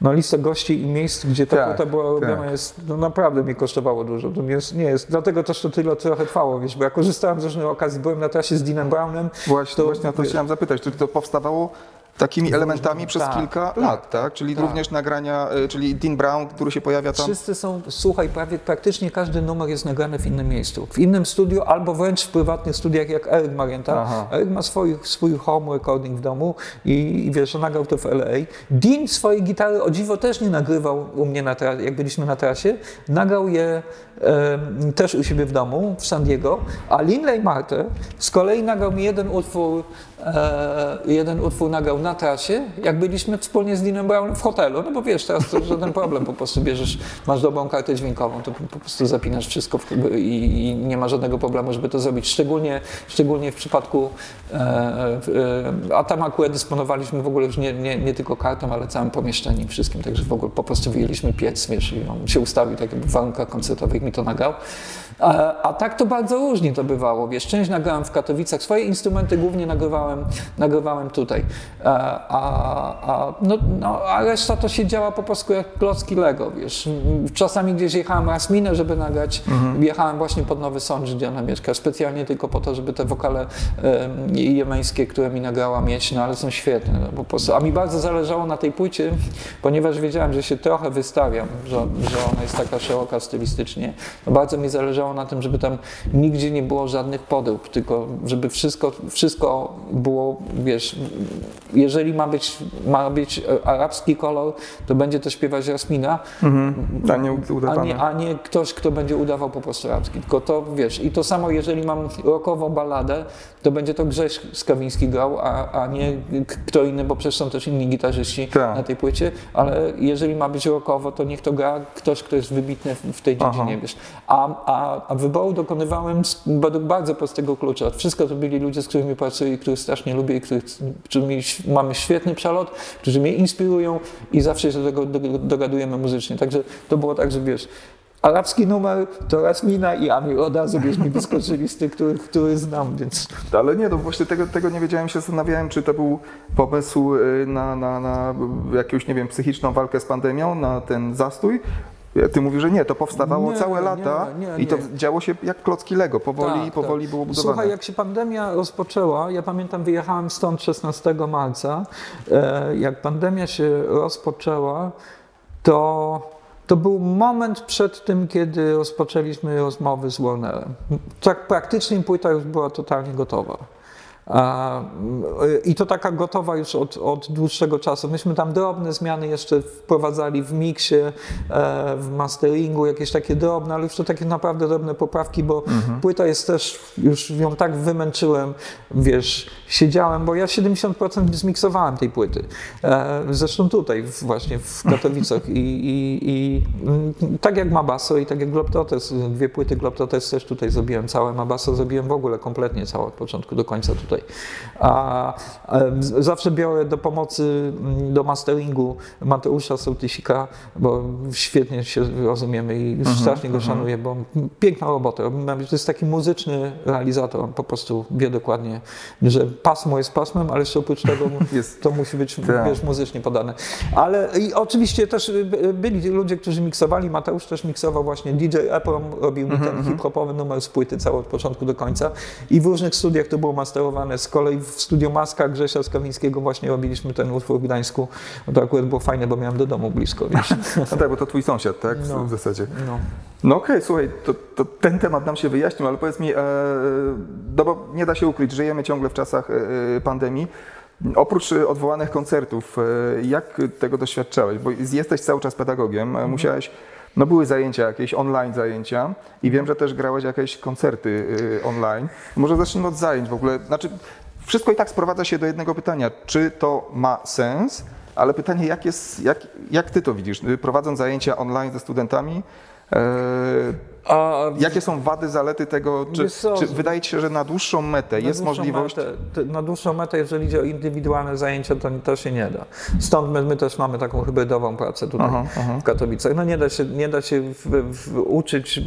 no, lista gości i miejsc, gdzie ta Tak, płyta była robiona tak. jest, no naprawdę mi kosztowało dużo. To jest, nie jest, dlatego też to tyle trochę trwało, wiesz, bo ja korzystałem z różnych okazji, byłem na trasie z Dinem Brownem. Właśnie, To- właśnie na to chciałem zapytać. Czy to powstawało takimi elementami przez tak, kilka tak, lat, tak? Czyli tak. również nagrania, y, czyli Dean Brown, który się pojawia tam. Wszyscy są, słuchaj, prawie, praktycznie każdy numer jest nagrany w innym miejscu. W innym studiu albo wręcz w prywatnych studiach jak Eric Marienta. Aha. Eric ma swój, swój home recording w domu i, i wiesz, nagrał to w LA. Dean swojej gitary o dziwo też nie nagrywał u mnie, na tra- jak byliśmy na trasie. Nagrał je em, też u siebie w domu w San Diego, a Linley Marter z kolei nagrał mi jeden utwór, e, jeden utwór nagrał na trasie, jak byliśmy wspólnie z Deanem Brownem w hotelu. No bo wiesz, teraz to żaden problem, po prostu bierzesz, masz dobrą kartę dźwiękową, to po, prostu zapinasz wszystko i nie ma żadnego problemu, żeby to zrobić. Szczególnie, szczególnie w przypadku, e, e, a tam akurat dysponowaliśmy w ogóle już nie, nie, nie tylko kartą, ale całym pomieszczeniem, wszystkim, także w ogóle po prostu wyjęliśmy piec, wiesz, i on się ustawił tak jakby w warunkach koncertowych, mi to nagrał. A, a tak to bardzo różnie to bywało, wiesz, część nagrałem w Katowicach, swoje instrumenty głównie nagrywałem, nagrywałem tutaj, E, a, a, no, no, a reszta to się działa po prostu jak klocki Lego, wiesz. Czasami gdzieś jechałem raz minę, żeby nagrać, jechałem właśnie pod Nowy Sącz, gdzie ona mieszka, specjalnie tylko po to, żeby te wokale em, jemeńskie, które mi nagrała mieć, no ale są świetne, no, po prostu. A mi bardzo zależało na tej płycie, ponieważ wiedziałem, że się trochę wystawiam, że, że ona jest taka szeroka stylistycznie, no bardzo mi zależało na tym, żeby tam nigdzie nie było żadnych podrób, tylko żeby wszystko, wszystko było, wiesz, jeżeli ma być, ma być e, arabski kolor, to będzie to śpiewać Jasmina, A nie a nie, a nie ktoś, kto będzie udawał po prostu arabski. Tylko to, wiesz, i to samo, jeżeli mam rockową balladę, to będzie to Grześ Skawiński grał, a, a nie kto inny, bo przecież są też inni gitarzyści Tak. na tej płycie, ale jeżeli ma być rockowo, to niech to gra ktoś, kto jest wybitny w, tej Aha. dziedzinie, wiesz. A, a, a wyboru dokonywałem według bardzo prostego klucza. Wszystko to byli ludzie, z którymi pracuję i których strasznie lubię i których, którymi mamy świetny przelot, którzy mnie inspirują i zawsze się do tego do- dogadujemy muzycznie. Także to było tak, że wiesz, arabski numer to Rasmina i Amir od razu wiesz, mi wyskoczyli z tych, których znam, więc Ale nie, no właśnie tego, tego nie wiedziałem, się zastanawiałem, czy to był pomysł y, na, na, na jakąś, nie wiem, psychiczną walkę z pandemią, na ten zastój. Ty mówisz, że nie, to powstawało Nie, całe lata nie, i to działo się jak klocki Lego, powoli, Tak, powoli tak. było budowane. Słuchaj, jak się pandemia rozpoczęła, ja pamiętam, wyjechałem stąd 16 marca. E, Jak pandemia się rozpoczęła, to, to był moment przed tym, kiedy rozpoczęliśmy rozmowy z Warnerem. Tak praktycznie płyta już była totalnie gotowa. Y, I to taka gotowa już od, od dłuższego czasu. Myśmy tam drobne zmiany jeszcze wprowadzali w miksie, e, w masteringu, jakieś takie drobne, ale już to takie naprawdę drobne poprawki, bo płyta jest też, już ją tak wymęczyłem, wiesz, siedziałem, bo ja 70% zmiksowałem tej płyty. E, zresztą tutaj właśnie w Katowicach i, i, i mm, tak jak Mabasso i tak jak Globetrotters, dwie płyty Globetrotters też tutaj zrobiłem całe, Mabasso zrobiłem w ogóle kompletnie całe od początku do końca tutaj. A, z- zawsze biorę do pomocy mm, do masteringu Mateusza Sołtysika, bo świetnie się rozumiemy i strasznie go szanuję, bo piękna robota. To jest taki muzyczny realizator, on po prostu wie dokładnie, że pasmo jest pasmem, ale jeszcze oprócz tego Jest. to musi być Tak. wiesz, muzycznie podane. Ale i oczywiście też y, by- byli ludzie, którzy miksowali. Mateusz też miksował właśnie. DJ Eprom robił mi ten hip-hopowy numer z płyty cały od początku do końca. I w różnych studiach to było masterowane. Z kolei w studiu Maska Grzesia Skawińskiego właśnie robiliśmy ten utwór w Gdańsku. No to akurat było fajne, bo miałem do domu blisko, wiesz. No tak, bo to twój sąsiad, tak? W- No. W zasadzie. No. No okej, słuchaj, to, to ten temat nam się wyjaśnił, ale powiedz mi, e, no bo nie da się ukryć, żyjemy ciągle w czasach e, pandemii. Oprócz e, odwołanych koncertów, e, jak tego doświadczałeś? Bo jesteś cały czas pedagogiem, e, musiałeś, no były zajęcia jakieś, online zajęcia i wiem, że też grałeś jakieś koncerty e, online. Może zacznijmy od zajęć w ogóle. Znaczy, wszystko i tak sprowadza się do jednego pytania, czy to ma sens? Ale pytanie, jak, jest, jak, jak ty to widzisz, y, prowadząc zajęcia online ze studentami? E, A jakie są wady, zalety tego? Czy, co, czy wydaje ci się, że na dłuższą metę Na jest dłuższą możliwość? Metę, na dłuższą metę, jeżeli idzie o indywidualne zajęcia, to, to się nie da. Stąd my, my też mamy taką hybrydową pracę tutaj Aha, aha. w Katowicach. No nie da się, nie da się w, w, uczyć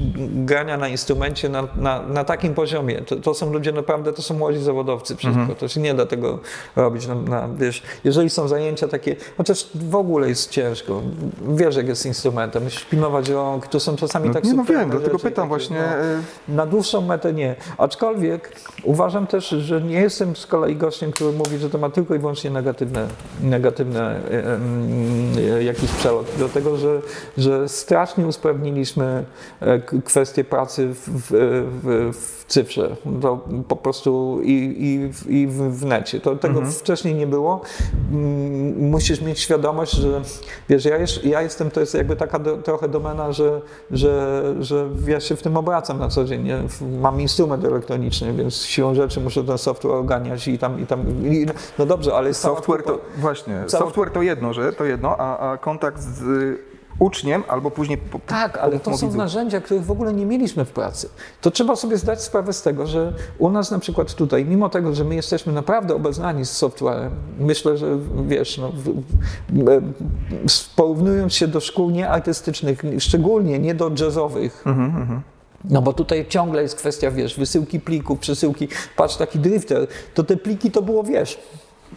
grania na instrumencie na, na, na takim poziomie. To, to są ludzie naprawdę, to są młodzi zawodowcy wszystko. Mhm. To się nie da tego robić. Na, wiesz, jeżeli są zajęcia takie, chociaż w ogóle jest ciężko. Wiesz, jak jest instrumentem. Musisz pilnować rąk. To są czasami tak nie, no wiem, dlatego pytam takie, właśnie. no. e, Na dłuższą metę nie. Aczkolwiek uważam też, że nie jestem z kolei gościem, który mówi, że to ma tylko i wyłącznie negatywne, negatywne e, e, jakiś przelot. Dlatego, że, że strasznie usprawniliśmy kwestię pracy w, w, w, w cyfrze. To po prostu i, i, w- i w, necie. To, tego wcześniej nie było. Mm, Musisz mieć świadomość, że wiesz, ja, jest, ja jestem, to jest jakby taka do, trochę domena, że, że, że ja się w tym obracam na co dzień. Nie? Mam instrument elektroniczny, więc siłą rzeczy muszę ten software oganiać i tam, i tam i, no dobrze, ale Software to właśnie, cała- software to jedno, że to jedno, a, a kontakt z uczniem albo później po, Tak, ale to są widzów. narzędzia, których w ogóle nie mieliśmy w pracy. To trzeba sobie zdać sprawę z tego, że u nas na przykład tutaj, mimo tego, że my jesteśmy naprawdę obeznani z softwarem, myślę, że wiesz, no, e, porównując się do szkół nieartystycznych, szczególnie nie do jazzowych, no bo tutaj ciągle jest kwestia, wiesz, wysyłki plików, przesyłki. Patrz, taki drifter, to te pliki to było, wiesz,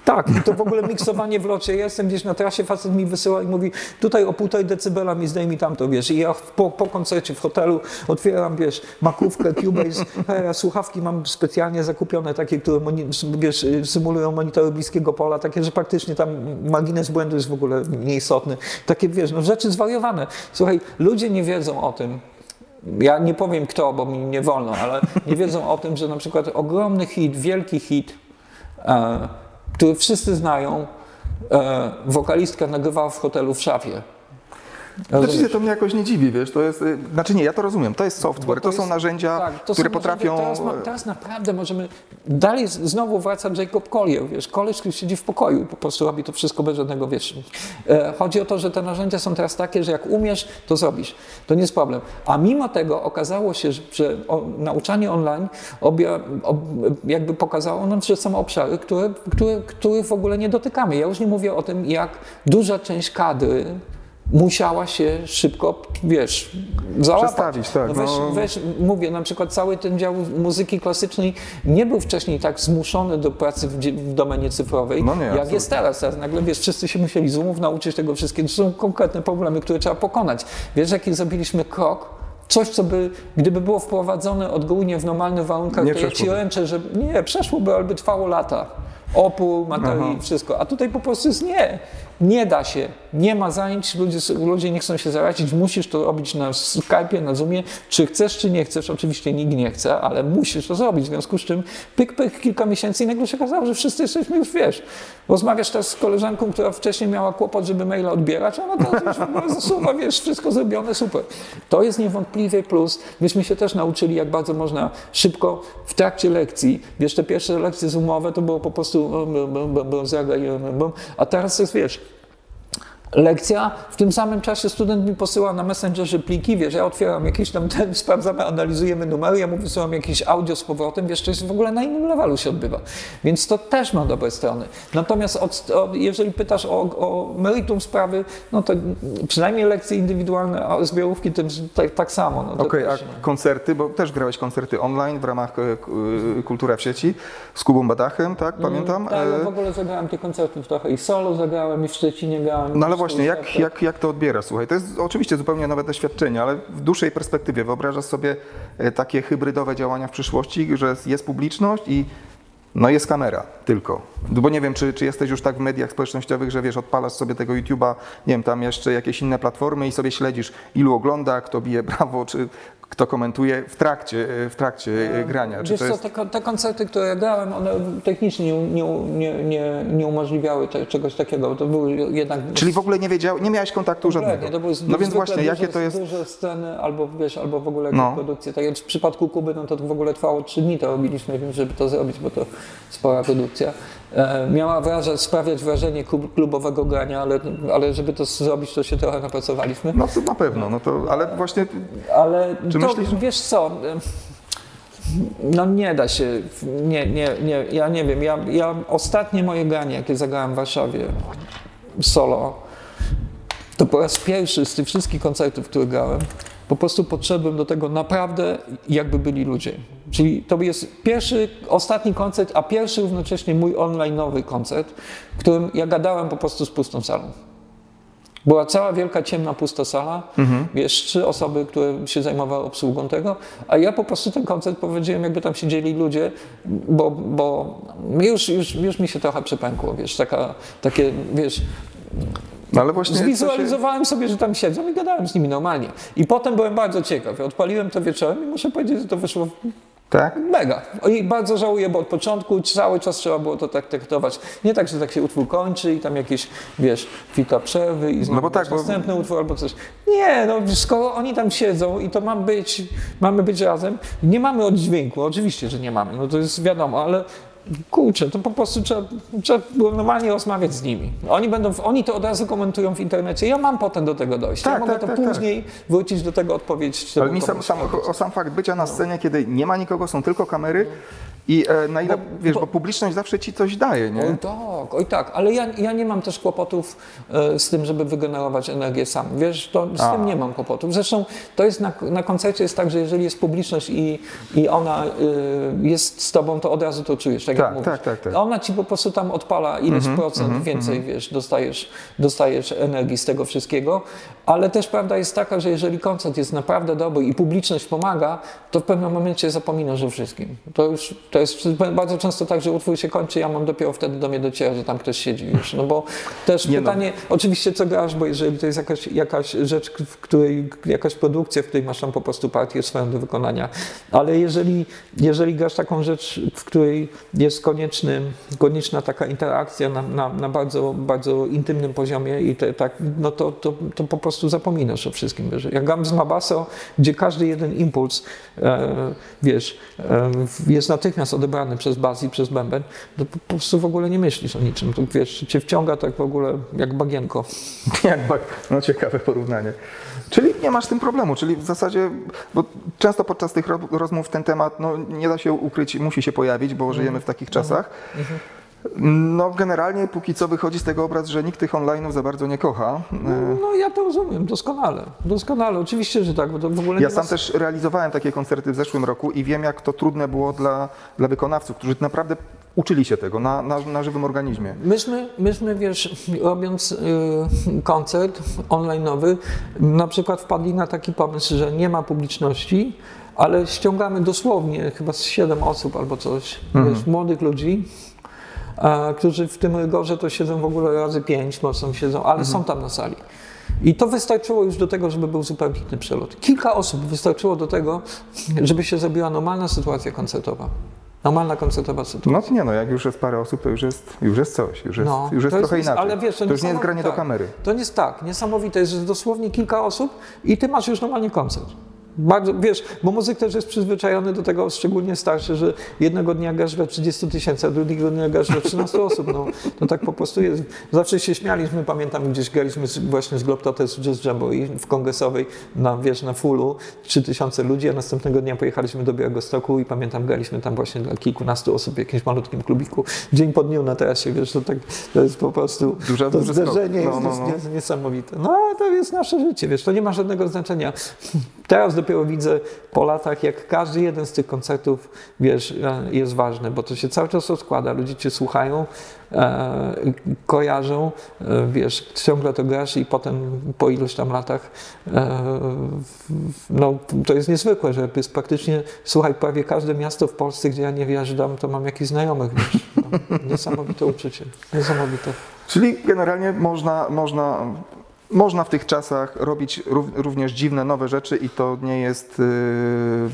tak, i to w ogóle miksowanie w locie. Ja jestem gdzieś na trasie, facet mi wysyła i mówi, tutaj o półtorej decybela mi zdejmij tamto, wiesz. I ja po, po koncercie w hotelu otwieram, wiesz, makówkę, Cubase, ja słuchawki mam specjalnie zakupione, takie, które, wiesz, symulują monitory bliskiego pola, takie, że praktycznie tam margines błędu jest w ogóle nieistotny. Takie, wiesz, no rzeczy zwariowane. Słuchaj, ludzie nie wiedzą o tym, ja nie powiem kto, bo mi nie wolno, ale nie wiedzą o tym, że na przykład ogromny hit, wielki hit e, który wszyscy znają. E, wokalistka nagrywała w hotelu w szafie. Znaczy, to mnie jakoś nie dziwi, wiesz, to jest, y, znaczy nie, ja to rozumiem, to jest software, to, jest- są narzędzia, tak, to które są potrafią... narzędzia. Teraz, ma, teraz naprawdę możemy. Dalej znowu wraca Jacob Collier, wiesz, koleś, który siedzi w pokoju i po prostu robi to wszystko bez żadnego wiesz. E, chodzi o to, że te narzędzia są teraz takie, że jak umiesz, to zrobisz. To nie jest problem. A mimo tego okazało się, że, nauczanie online obja, ob, jakby pokazało nam, że są obszary, które, które, których w ogóle nie dotykamy. Ja już nie mówię o tym, jak duża część kadry musiała się szybko, wiesz, załapać. Przestawić, tak, No weź, no. weź, mówię, na przykład cały ten dział muzyki klasycznej nie był wcześniej tak zmuszony do pracy w, w domenie cyfrowej, No nie, jak absolutnie. jest teraz. Teraz nagle, wiesz, wszyscy się musieli Zoomów nauczyć tego wszystkiego. To są konkretne problemy, które trzeba pokonać. Wiesz, jaki zrobiliśmy krok? Coś, co by, gdyby było wprowadzone odgórnie w normalnych warunkach, Nie to ja ci ręczę, że nie, przeszłoby, ale by trwało lata. Opór, materii, wszystko. A tutaj po prostu jest nie. Nie da się. Nie ma zajęć, ludzie, ludzie nie chcą się zarazić, musisz to robić na Skype'ie, na Zoomie, czy chcesz, czy nie chcesz. Oczywiście nikt nie chce, ale musisz to zrobić. W związku z czym pyk, pyk, kilka miesięcy i nagle się okazało, że wszyscy jesteśmy już, wiesz, rozmawiasz teraz z koleżanką, która wcześniej miała kłopot, żeby maila odbierać, a ona teraz już w ogóle zasuwa, wiesz, wszystko zrobione, super. To jest niewątpliwie plus. Myśmy się też nauczyli, jak bardzo można szybko w trakcie lekcji, wiesz, te pierwsze lekcje zoomowe to było po prostu a teraz jest, wiesz, lekcja, w tym samym czasie student mi posyła na Messengerze pliki, wiesz, ja otwieram jakiś tam ten, sprawdzamy, analizujemy numery, ja mu wysyłam jakieś audio z powrotem, wiesz, to jest w ogóle na innym levelu się odbywa. Więc to też ma dobre strony. Natomiast od, od, jeżeli pytasz o, o meritum sprawy, no to przynajmniej lekcje indywidualne, a zbiorówki tym tak, tak samo. No Okej, też, a koncerty, bo też grałeś koncerty online w ramach e, e, Kultura w sieci z Kubą Badachem, tak, pamiętam? Tak, no w ogóle zagrałem te koncerty trochę i solo zagrałem, i w Szczecinie grałem. No ale właśnie, jak, jak, jak to odbierasz? Słuchaj, to jest oczywiście zupełnie nowe doświadczenie, ale w dłuższej perspektywie wyobrażasz sobie e, takie hybrydowe działania w przyszłości, że jest publiczność i no jest kamera tylko. Bo nie wiem, czy, czy jesteś już tak w mediach społecznościowych, że wiesz, odpalasz sobie tego YouTube'a, nie wiem, tam jeszcze jakieś inne platformy i sobie śledzisz, ilu ogląda, kto bije brawo, czy kto komentuje w trakcie, e, w trakcie e, grania. Czy Wiesz to co, jest... te, te koncerty, które ja grałem, one technicznie nie, nie, nie, nie, umożliwiały te, czegoś takiego. To były jednak... Czyli w ogóle nie wiedział, nie miałeś kontaktu Kompletnie, żadnego. To były No więc właśnie, duże, jakie to jest... duże sceny, albo wiesz, albo w ogóle No. produkcje. Tak jak w przypadku Kuby, no to w ogóle trwało trzy dni to robiliśmy, wiem, żeby to zrobić, bo to spora produkcja. E, miała wraża, sprawiać wrażenie klub, klubowego grania, ale, ale żeby to zrobić, to się trochę napracowaliśmy. No to na pewno, no to, ale właśnie Ale Czy to, myślisz, wiesz co, no nie da się, nie, nie, nie, ja nie wiem, ja, ja ostatnie moje granie, jakie zagrałem w Warszawie solo, to po raz pierwszy z tych wszystkich koncertów, które grałem, po prostu podszedłem do tego naprawdę, jakby byli ludzie. Czyli to jest pierwszy, ostatni koncert, a pierwszy równocześnie mój online nowy koncert, w którym ja gadałem po prostu z pustą salą. Była cała wielka, ciemna, pusta sala, wiesz, trzy osoby, które się zajmowały obsługą tego, a ja po prostu ten koncert powiedziałem, jakby tam siedzieli ludzie, bo, bo już, już, już mi się trochę przepękło, wiesz, taka, takie, wiesz, No ale właśnie. co się- Zwizualizowałem sobie, że tam siedzą i gadałem z nimi normalnie. I potem byłem bardzo ciekaw. Odpaliłem to wieczorem i muszę powiedzieć, że to wyszło Tak? mega. I bardzo żałuję, bo od początku cały czas trzeba było to tak traktować. Nie tak, że tak się utwór kończy i tam jakieś, wiesz, chwila przerwy i znowu No tak, wiesz, bo- następny utwór albo coś. Nie, no skoro oni tam siedzą i to ma być, mamy być razem, nie mamy oddźwięku, oczywiście, że nie mamy, no to jest wiadomo, ale kurczę, to po prostu trzeba, trzeba normalnie rozmawiać z nimi. Oni będą, oni to od razu komentują w internecie, ja mam potem do tego dojść. ja Tak, mogę tak, to tak, tak. później wrócić do tego, odpowiedzieć. Ale mi sam, sam, o sam fakt bycia na scenie, kiedy nie ma nikogo, są tylko kamery i e, na ile, Bo- wiesz, bo- bo publiczność zawsze ci coś daje, Oj nie? tak, oj tak, ale ja, ja nie mam też kłopotów e, z tym, żeby wygenerować energię sam. Wiesz, to z A. tym nie mam kłopotów. Zresztą to jest na, na koncercie jest tak, że jeżeli jest publiczność i, i ona y, jest z tobą, to od razu to czujesz, tak, Tak, jak mówisz. tak, tak, tak. Ona ci po prostu tam odpala ileś procent więcej, wiesz, dostajesz, dostajesz energii z tego wszystkiego, ale też prawda jest taka, że jeżeli koncert jest naprawdę dobry i publiczność pomaga, to w pewnym momencie zapominasz o wszystkim. To już, To jest bardzo często tak, że utwór się kończy, ja mam dopiero wtedy do mnie dociera, że tam ktoś siedzi już. No bo też Nie no. pytanie, oczywiście co grasz, bo jeżeli to jest jakaś, jakaś rzecz, w której, jakaś produkcja, w której masz tam po prostu partię swoją do wykonania, ale jeżeli, jeżeli grasz taką rzecz, w której jest konieczny, konieczna taka interakcja na, na, na bardzo, bardzo intymnym poziomie i te, tak, no to, to, to po prostu zapominasz o wszystkim. Wiesz. Jak gram z Mabaso, gdzie każdy jeden impuls, e, wiesz, e, jest natychmiast odebrany przez bas i przez bęben, to po prostu w ogóle nie myślisz o niczym. To, wiesz, cię wciąga tak w ogóle jak bagienko. Jak bak, no ciekawe porównanie. Czyli nie masz z tym problemu, czyli w zasadzie, bo często podczas tych ro- rozmów ten temat no, nie da się ukryć, musi się pojawić, bo żyjemy w takich czasach. No generalnie póki co wychodzi z tego obraz, że nikt tych online'ów za bardzo nie kocha. E, No ja to rozumiem, doskonale. Doskonale, oczywiście, że tak, bo to w ogóle Ja sam też realizowałem takie koncerty w zeszłym roku i wiem, jak to trudne było dla, dla wykonawców, którzy naprawdę uczyli się tego na, na, na żywym organizmie. Myśmy, myśmy, wiesz, robiąc y, koncert online'owy, na przykład wpadli na taki pomysł, że nie ma publiczności, ale ściągamy dosłownie chyba z 7 osób albo coś, wiesz, młodych ludzi, którzy w tym rygorze to siedzą w ogóle razy 5, mocno siedzą, ale są tam na sali. I to wystarczyło już do tego, żeby był zupełnie inny przelot. Kilka osób wystarczyło do tego, żeby się zrobiła normalna sytuacja koncertowa. Normalna koncertowa sytuacja. No to nie no, jak już jest parę osób, to już jest, już jest coś, już jest, No, już jest to trochę inaczej. Ale wiesz, to już nie jest granie do tak. kamery. To nie jest tak. Niesamowite jest, dosłownie kilka osób i ty masz już normalnie koncert. Bardzo, wiesz, bo muzyk też jest przyzwyczajony do tego, szczególnie starszy, że jednego dnia grasz we 30 tysięcy, a drugiego dnia grasz we 13 osób. No, to tak po prostu jest. Zawsze się śmialiśmy, pamiętam, gdzieś graliśmy z, właśnie z Globtotes Jazz Jumbo i w kongresowej, na, wiesz, na fullu 3000 ludzi, a następnego dnia pojechaliśmy do Białegostoku i pamiętam, graliśmy tam właśnie dla kilkunastu osób w jakimś malutkim klubiku. Dzień po dniu na terasie, wiesz, to tak, to jest po prostu, Duża- to zderzenie No, jest, no, jest no. nie- niesamowite. No ale to jest nasze życie, wiesz, to nie ma żadnego znaczenia. Teraz dopiero widzę po latach, jak każdy jeden z tych koncertów, wiesz, e, jest ważny, bo to się cały czas rozkłada, ludzie cię słuchają, e, kojarzą, e, wiesz, ciągle to grasz i potem po iluś tam latach, e, no to jest niezwykłe, że jest praktycznie, słuchaj, prawie każde miasto w Polsce, gdzie ja nie wjeżdżam, to mam jakichś znajomych, wiesz. No, niesamowite uczucie, niesamowite. Czyli generalnie można, można, można w tych czasach robić rów, również dziwne, nowe rzeczy i to nie jest, yy,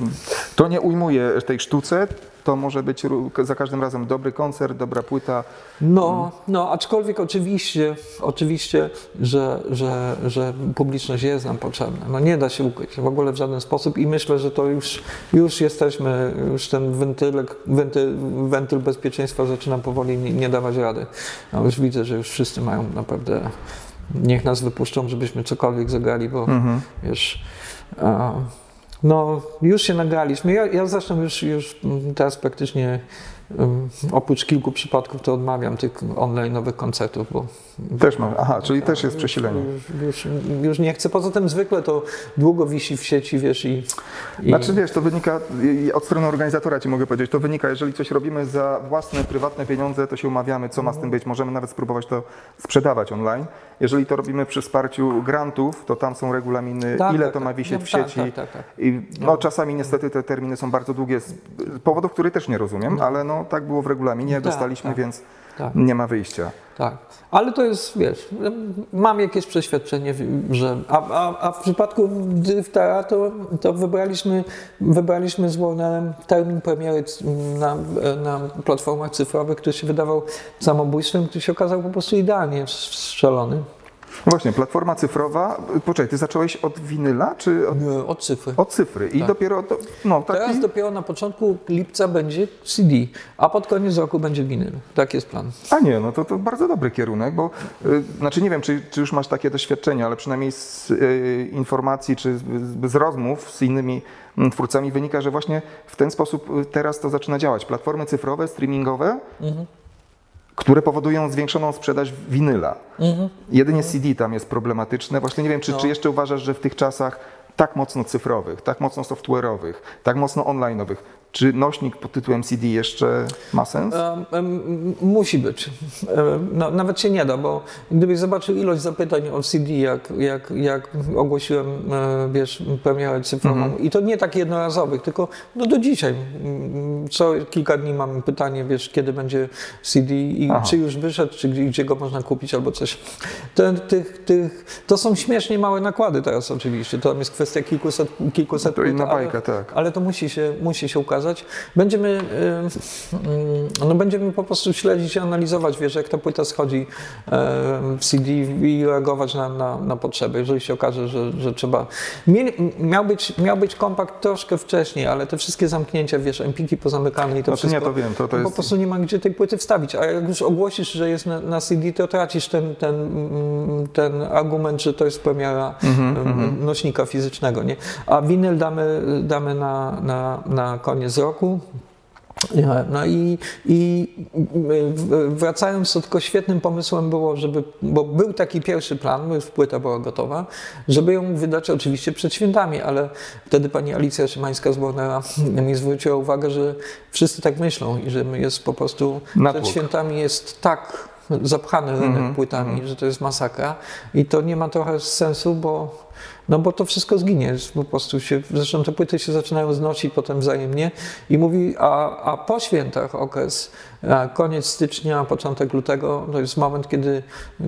to nie ujmuje tej sztuce, to może być za każdym razem dobry koncert, dobra płyta. No, no, aczkolwiek oczywiście, oczywiście, że, że, że publiczność jest nam potrzebna. No nie da się ukryć w ogóle w żaden sposób i myślę, że to już, już jesteśmy, już ten wentylek, wentyl, wentyl bezpieczeństwa zaczyna powoli nie, nie dawać rady. No już widzę, że już wszyscy mają naprawdę, niech nas wypuszczą, żebyśmy cokolwiek zagrali, bo wiesz, a, no już się nagraliśmy. Ja, ja zresztą już, już teraz praktycznie um, oprócz kilku przypadków to odmawiam tych online nowych koncertów, bo Też ma, aha, czyli też jest przesilenie. już, już, już nie chcę. Poza tym zwykle to długo wisi w sieci, wiesz, i... i Znaczy wiesz, to wynika, od strony organizatora ci mogę powiedzieć, to wynika, jeżeli coś robimy za własne, prywatne pieniądze, to się umawiamy, co ma z tym być. Możemy nawet spróbować to sprzedawać online. Jeżeli to robimy przy wsparciu grantów, to tam są regulaminy, Tak, ile tak, to tak. ma wisieć No, w tak, sieci. tak, tak, tak. I no, czasami niestety te terminy są bardzo długie z powodów, których też nie rozumiem, ale no tak było w regulaminie, Tak, dostaliśmy, tak. więc Tak. nie ma wyjścia. Tak, ale to jest, wiesz, mam jakieś przeświadczenie, że. A, a, a w przypadku Driftera to, to wybraliśmy, wybraliśmy z Warnerem termin premiery na, na platformach cyfrowych, który się wydawał samobójstwem, który się okazał po prostu idealnie strzelony. Właśnie, platforma cyfrowa. Poczekaj, ty zacząłeś od winyla, czy od, Od cyfry. od cyfry? I dopiero, to, no taki... Teraz dopiero na początku lipca będzie CD, a pod koniec roku będzie winyl. Tak jest plan. A nie, no to, to bardzo dobry kierunek, bo y, znaczy nie wiem, czy, czy już masz takie doświadczenia, ale przynajmniej z y, informacji czy z, z rozmów z innymi mm, twórcami wynika, że właśnie w ten sposób y, teraz to zaczyna działać. Platformy cyfrowe, streamingowe, które powodują zwiększoną sprzedaż winyla. Jedynie CD tam jest problematyczne. Właśnie nie wiem, czy, czy jeszcze uważasz, że w tych czasach tak mocno cyfrowych, tak mocno software'owych, tak mocno online'owych, Czy nośnik pod tytułem CD jeszcze ma sens? Em, Musi być. Em, No, nawet się nie da, bo gdybyś zobaczył ilość zapytań o CD, jak, jak, jak ogłosiłem, e, wiesz, premierę cyfrową, i to nie tak jednorazowych, tylko no do dzisiaj. Mm, Co kilka dni mam pytanie, wiesz, kiedy będzie CD i Aha. czy już wyszedł, czy gdzie, gdzie go można kupić albo coś. Te, tych, tych, to są śmiesznie małe nakłady teraz oczywiście, to tam jest kwestia kilkuset, kilkuset To inna płyt, ale- bajka, tak. ale to musi się, musi się ukazać. Będziemy, y, y, no będziemy po prostu śledzić i analizować, wiesz, jak ta płyta schodzi y, w CD i reagować na, na, na potrzeby. Jeżeli się okaże, że, że trzeba... Mieli, miał, być, miał być kompakt troszkę wcześniej, ale te wszystkie zamknięcia, wiesz, empiki pozamykane i to Znaczy nie, wszystko... to wiem, to- to Po jest- prostu nie ma gdzie tej płyty wstawić, a jak już ogłosisz, że jest na, na CD, to tracisz ten, ten, ten argument, że to jest premiera mm, nośnika fizycznego, nie? A winyl damy, damy na, na, na koniec roku. No i, i wracając, to tylko świetnym pomysłem było, żeby, bo był taki pierwszy plan, bo już płyta była gotowa, żeby ją wydać oczywiście przed świętami, ale wtedy pani Alicja Szymańska z Warnera mi zwróciła uwagę, że wszyscy tak myślą i że jest po prostu przed świętami jest tak zapchany rynek płytami, że to jest masakra. I to nie ma trochę sensu, bo no bo to wszystko zginie, po prostu się, zresztą te płyty się zaczynają znosić potem wzajemnie i mówi, a, a po świętach okres, koniec stycznia, początek lutego, to jest moment, kiedy,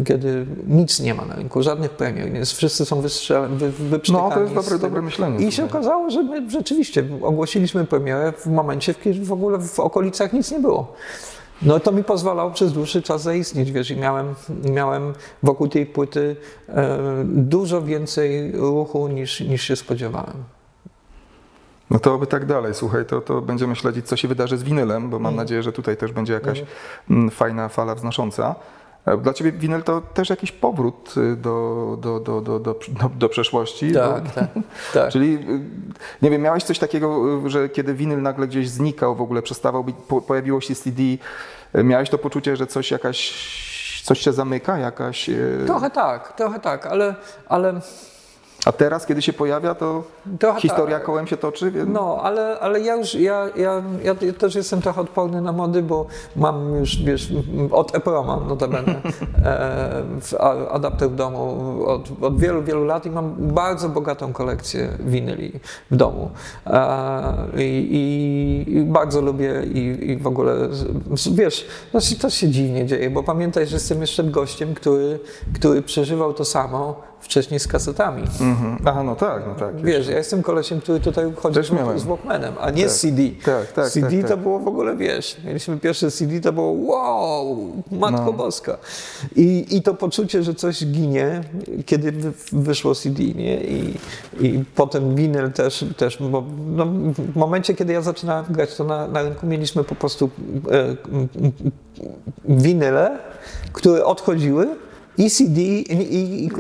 kiedy nic nie ma na rynku, żadnych premier, więc wszyscy są wy, wyprztykani No, to jest dobre, dobre myślenie. I się okazało, że my rzeczywiście ogłosiliśmy premierę w momencie, w kiedy w ogóle w okolicach nic nie było. No to mi pozwalało przez dłuższy czas zaistnieć, wiesz, i miałem, miałem wokół tej płyty e, dużo więcej ruchu niż, niż się spodziewałem. No to oby tak dalej, słuchaj, to, to będziemy śledzić, co się wydarzy z winylem, bo mam nadzieję, że tutaj też będzie jakaś mm, fajna fala wznosząca. E, Dla Ciebie winyl to też jakiś powrót y, do, do, do, do, do, do, przeszłości. Tak, tak, tak. Czyli, y, nie wiem, miałeś coś takiego, y, że kiedy winyl nagle gdzieś znikał, w ogóle przestawał być, po, pojawiło się CD, miałeś to poczucie, że coś jakaś, coś się zamyka, jakaś... Trochę tak, trochę tak, ale, ale A teraz, kiedy się pojawia, to Trochę historia tak. kołem się toczy, więc... No, ale, ale ja już, ja, ja, ja też jestem trochę odporny na mody, bo mam już, wiesz, od Eproma notabene e, adapter w domu od, od wielu, wielu lat i mam bardzo bogatą kolekcję winyli w domu. E, i, i, bardzo lubię i, i w ogóle, wiesz, to się, to się dziwnie dzieje, bo pamiętaj, że jestem jeszcze gościem, który, który przeżywał to samo wcześniej z kasetami. Mhm. Aha, no tak, no tak. Wiesz, ja jestem kolesiem, który tutaj chodzi z, Walkmanem, a nie Tak. z CD. Tak, tak, CD tak, to tak. było w ogóle, wiesz, mieliśmy pierwsze CD, to było wow, Matko No. Boska. I, I to poczucie, że coś ginie, kiedy wy, wyszło CD, nie? I, I potem winyl też, też bo no, w momencie, kiedy ja zaczynałem grać, to na, na rynku mieliśmy po prostu e, winyle, które odchodziły, i CD, i, i, i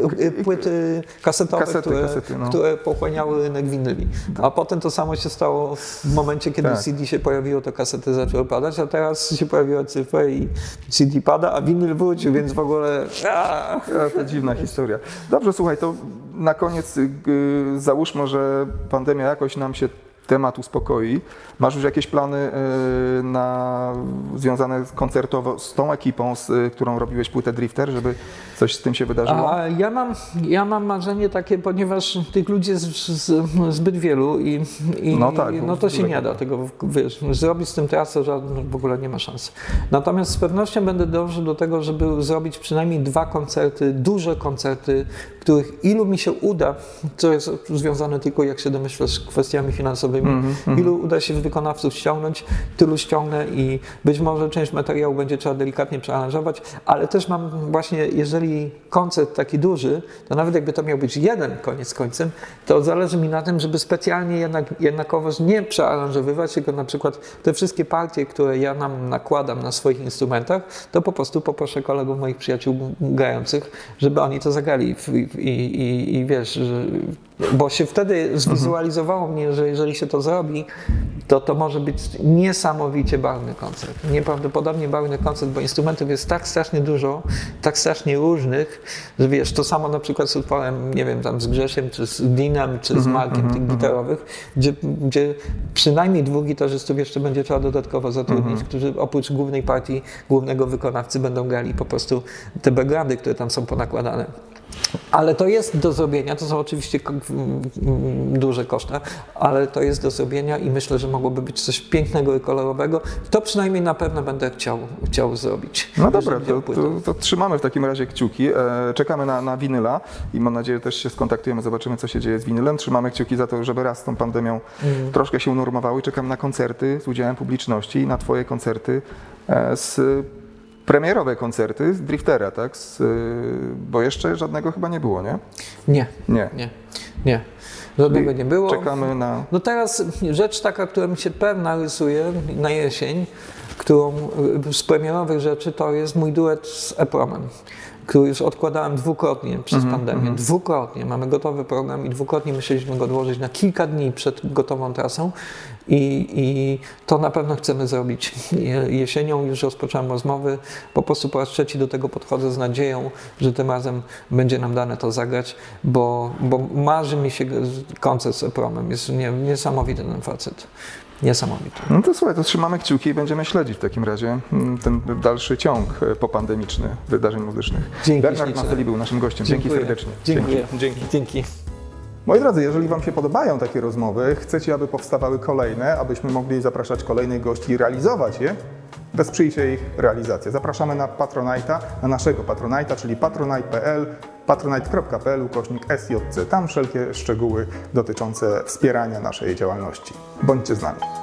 płyty kasetowe, Kasety, które, kasety, no. które pochłaniały rynek winyli. A potem to samo się stało w momencie, kiedy Tak. CD się pojawiło, to kasety zaczęły padać, a teraz się pojawiła cyfra i CD pada, a winyl wrócił, więc w ogóle... A, to dziwna historia. Dobrze, słuchaj, to na koniec y, załóżmy, że pandemia jakoś nam się temat uspokoi. Masz już jakieś plany y, na, związane koncertowo z tą ekipą, z y, którą robiłeś płytę Drifter, żeby coś z tym się wydarzyło? A ja mam, ja mam marzenie takie, ponieważ tych ludzi jest zbyt wielu i, i No tak, no to się nie da tego, wiesz, zrobić z tym trasę, że w ogóle nie ma szans. Natomiast z pewnością będę dążył do tego, żeby zrobić przynajmniej dwa koncerty, duże koncerty, których ilu mi się uda, co jest związane tylko, jak się domyślasz, z kwestiami finansowymi, Mhm, ilu uda się wykonawców ściągnąć, tylu ściągnę i być może część materiału będzie trzeba delikatnie przearanżować, ale też mam właśnie, jeżeli koncert taki duży, to nawet jakby to miał być jeden koniec końcem, to zależy mi na tym, żeby specjalnie jednak, jednakowoż nie przearanżowywać, tylko na przykład te wszystkie partie, które ja nam nakładam na swoich instrumentach, to po prostu poproszę kolegów, moich przyjaciół grających, żeby oni to zagrali w, i, i, i wiesz, że bo się wtedy zwizualizowało mnie, że jeżeli się to zrobi, to to może być niesamowicie barwny koncert. Nieprawdopodobnie barwny koncert, bo instrumentów jest tak strasznie dużo, tak strasznie różnych, że wiesz, to samo na przykład z utworem, nie wiem, tam z Grzesiem, czy z Dinem, czy z Markiem tych gitarowych, gdzie, gdzie przynajmniej dwóch gitarzystów jeszcze będzie trzeba dodatkowo zatrudnić, którzy oprócz głównej partii, głównego wykonawcy będą grali po prostu te backgroundy, które tam są ponakładane. Ale to jest do zrobienia, to są oczywiście duże koszta, ale to jest do zrobienia i myślę, że mogłoby być coś pięknego i kolorowego. To przynajmniej na pewno będę chciał, chciał zrobić. No dobra, to, to, to trzymamy w takim razie kciuki. E, czekamy na, na winyla i mam nadzieję, że też się skontaktujemy, zobaczymy, co się dzieje z winylem. Trzymamy kciuki za to, żeby raz z tą pandemią Mhm. troszkę się unormowały czekam na koncerty z udziałem publiczności i na Twoje koncerty e, z premierowe koncerty z Driftera, tak? Z, e, bo jeszcze żadnego chyba nie było, nie? Nie, Nie. nie, nie. Żadnego nie było. Czekamy na. No teraz rzecz taka, która mi się pewna rysuje na jesień, którą y, z premierowych rzeczy to jest mój duet z Epromem, który już odkładałem dwukrotnie przez pandemię. Dwukrotnie. Mamy gotowy program i dwukrotnie musieliśmy go odłożyć na kilka dni przed gotową trasą i, i to na pewno chcemy zrobić. Je- Jesienią już rozpocząłem rozmowy. Po prostu po raz trzeci do tego podchodzę z nadzieją, że tym razem będzie nam dane to zagrać, bo, bo marzy mi się koncert z Epromem. Jest nie, niesamowity ten facet. Niesamowity. No to słuchaj, to trzymamy kciuki i będziemy śledzić w takim razie mm, ten dalszy ciąg e, popandemiczny wydarzeń muzycznych. Dzięki Bernard. Maseli był naszym gościem. Dzięki Dziękuję. serdecznie. Dziękuję. Dzięki. Dzięki. Moi drodzy, jeżeli Wam się podobają takie rozmowy, chcecie, aby powstawały kolejne, abyśmy mogli zapraszać kolejnych gości i realizować je, wesprzyjcie ich realizację. Zapraszamy na Patronite'a, na naszego Patronite'a, czyli patronite.pl, patronite.pl, ukośnik SJC. Tam wszelkie szczegóły dotyczące wspierania naszej działalności. Bądźcie z nami.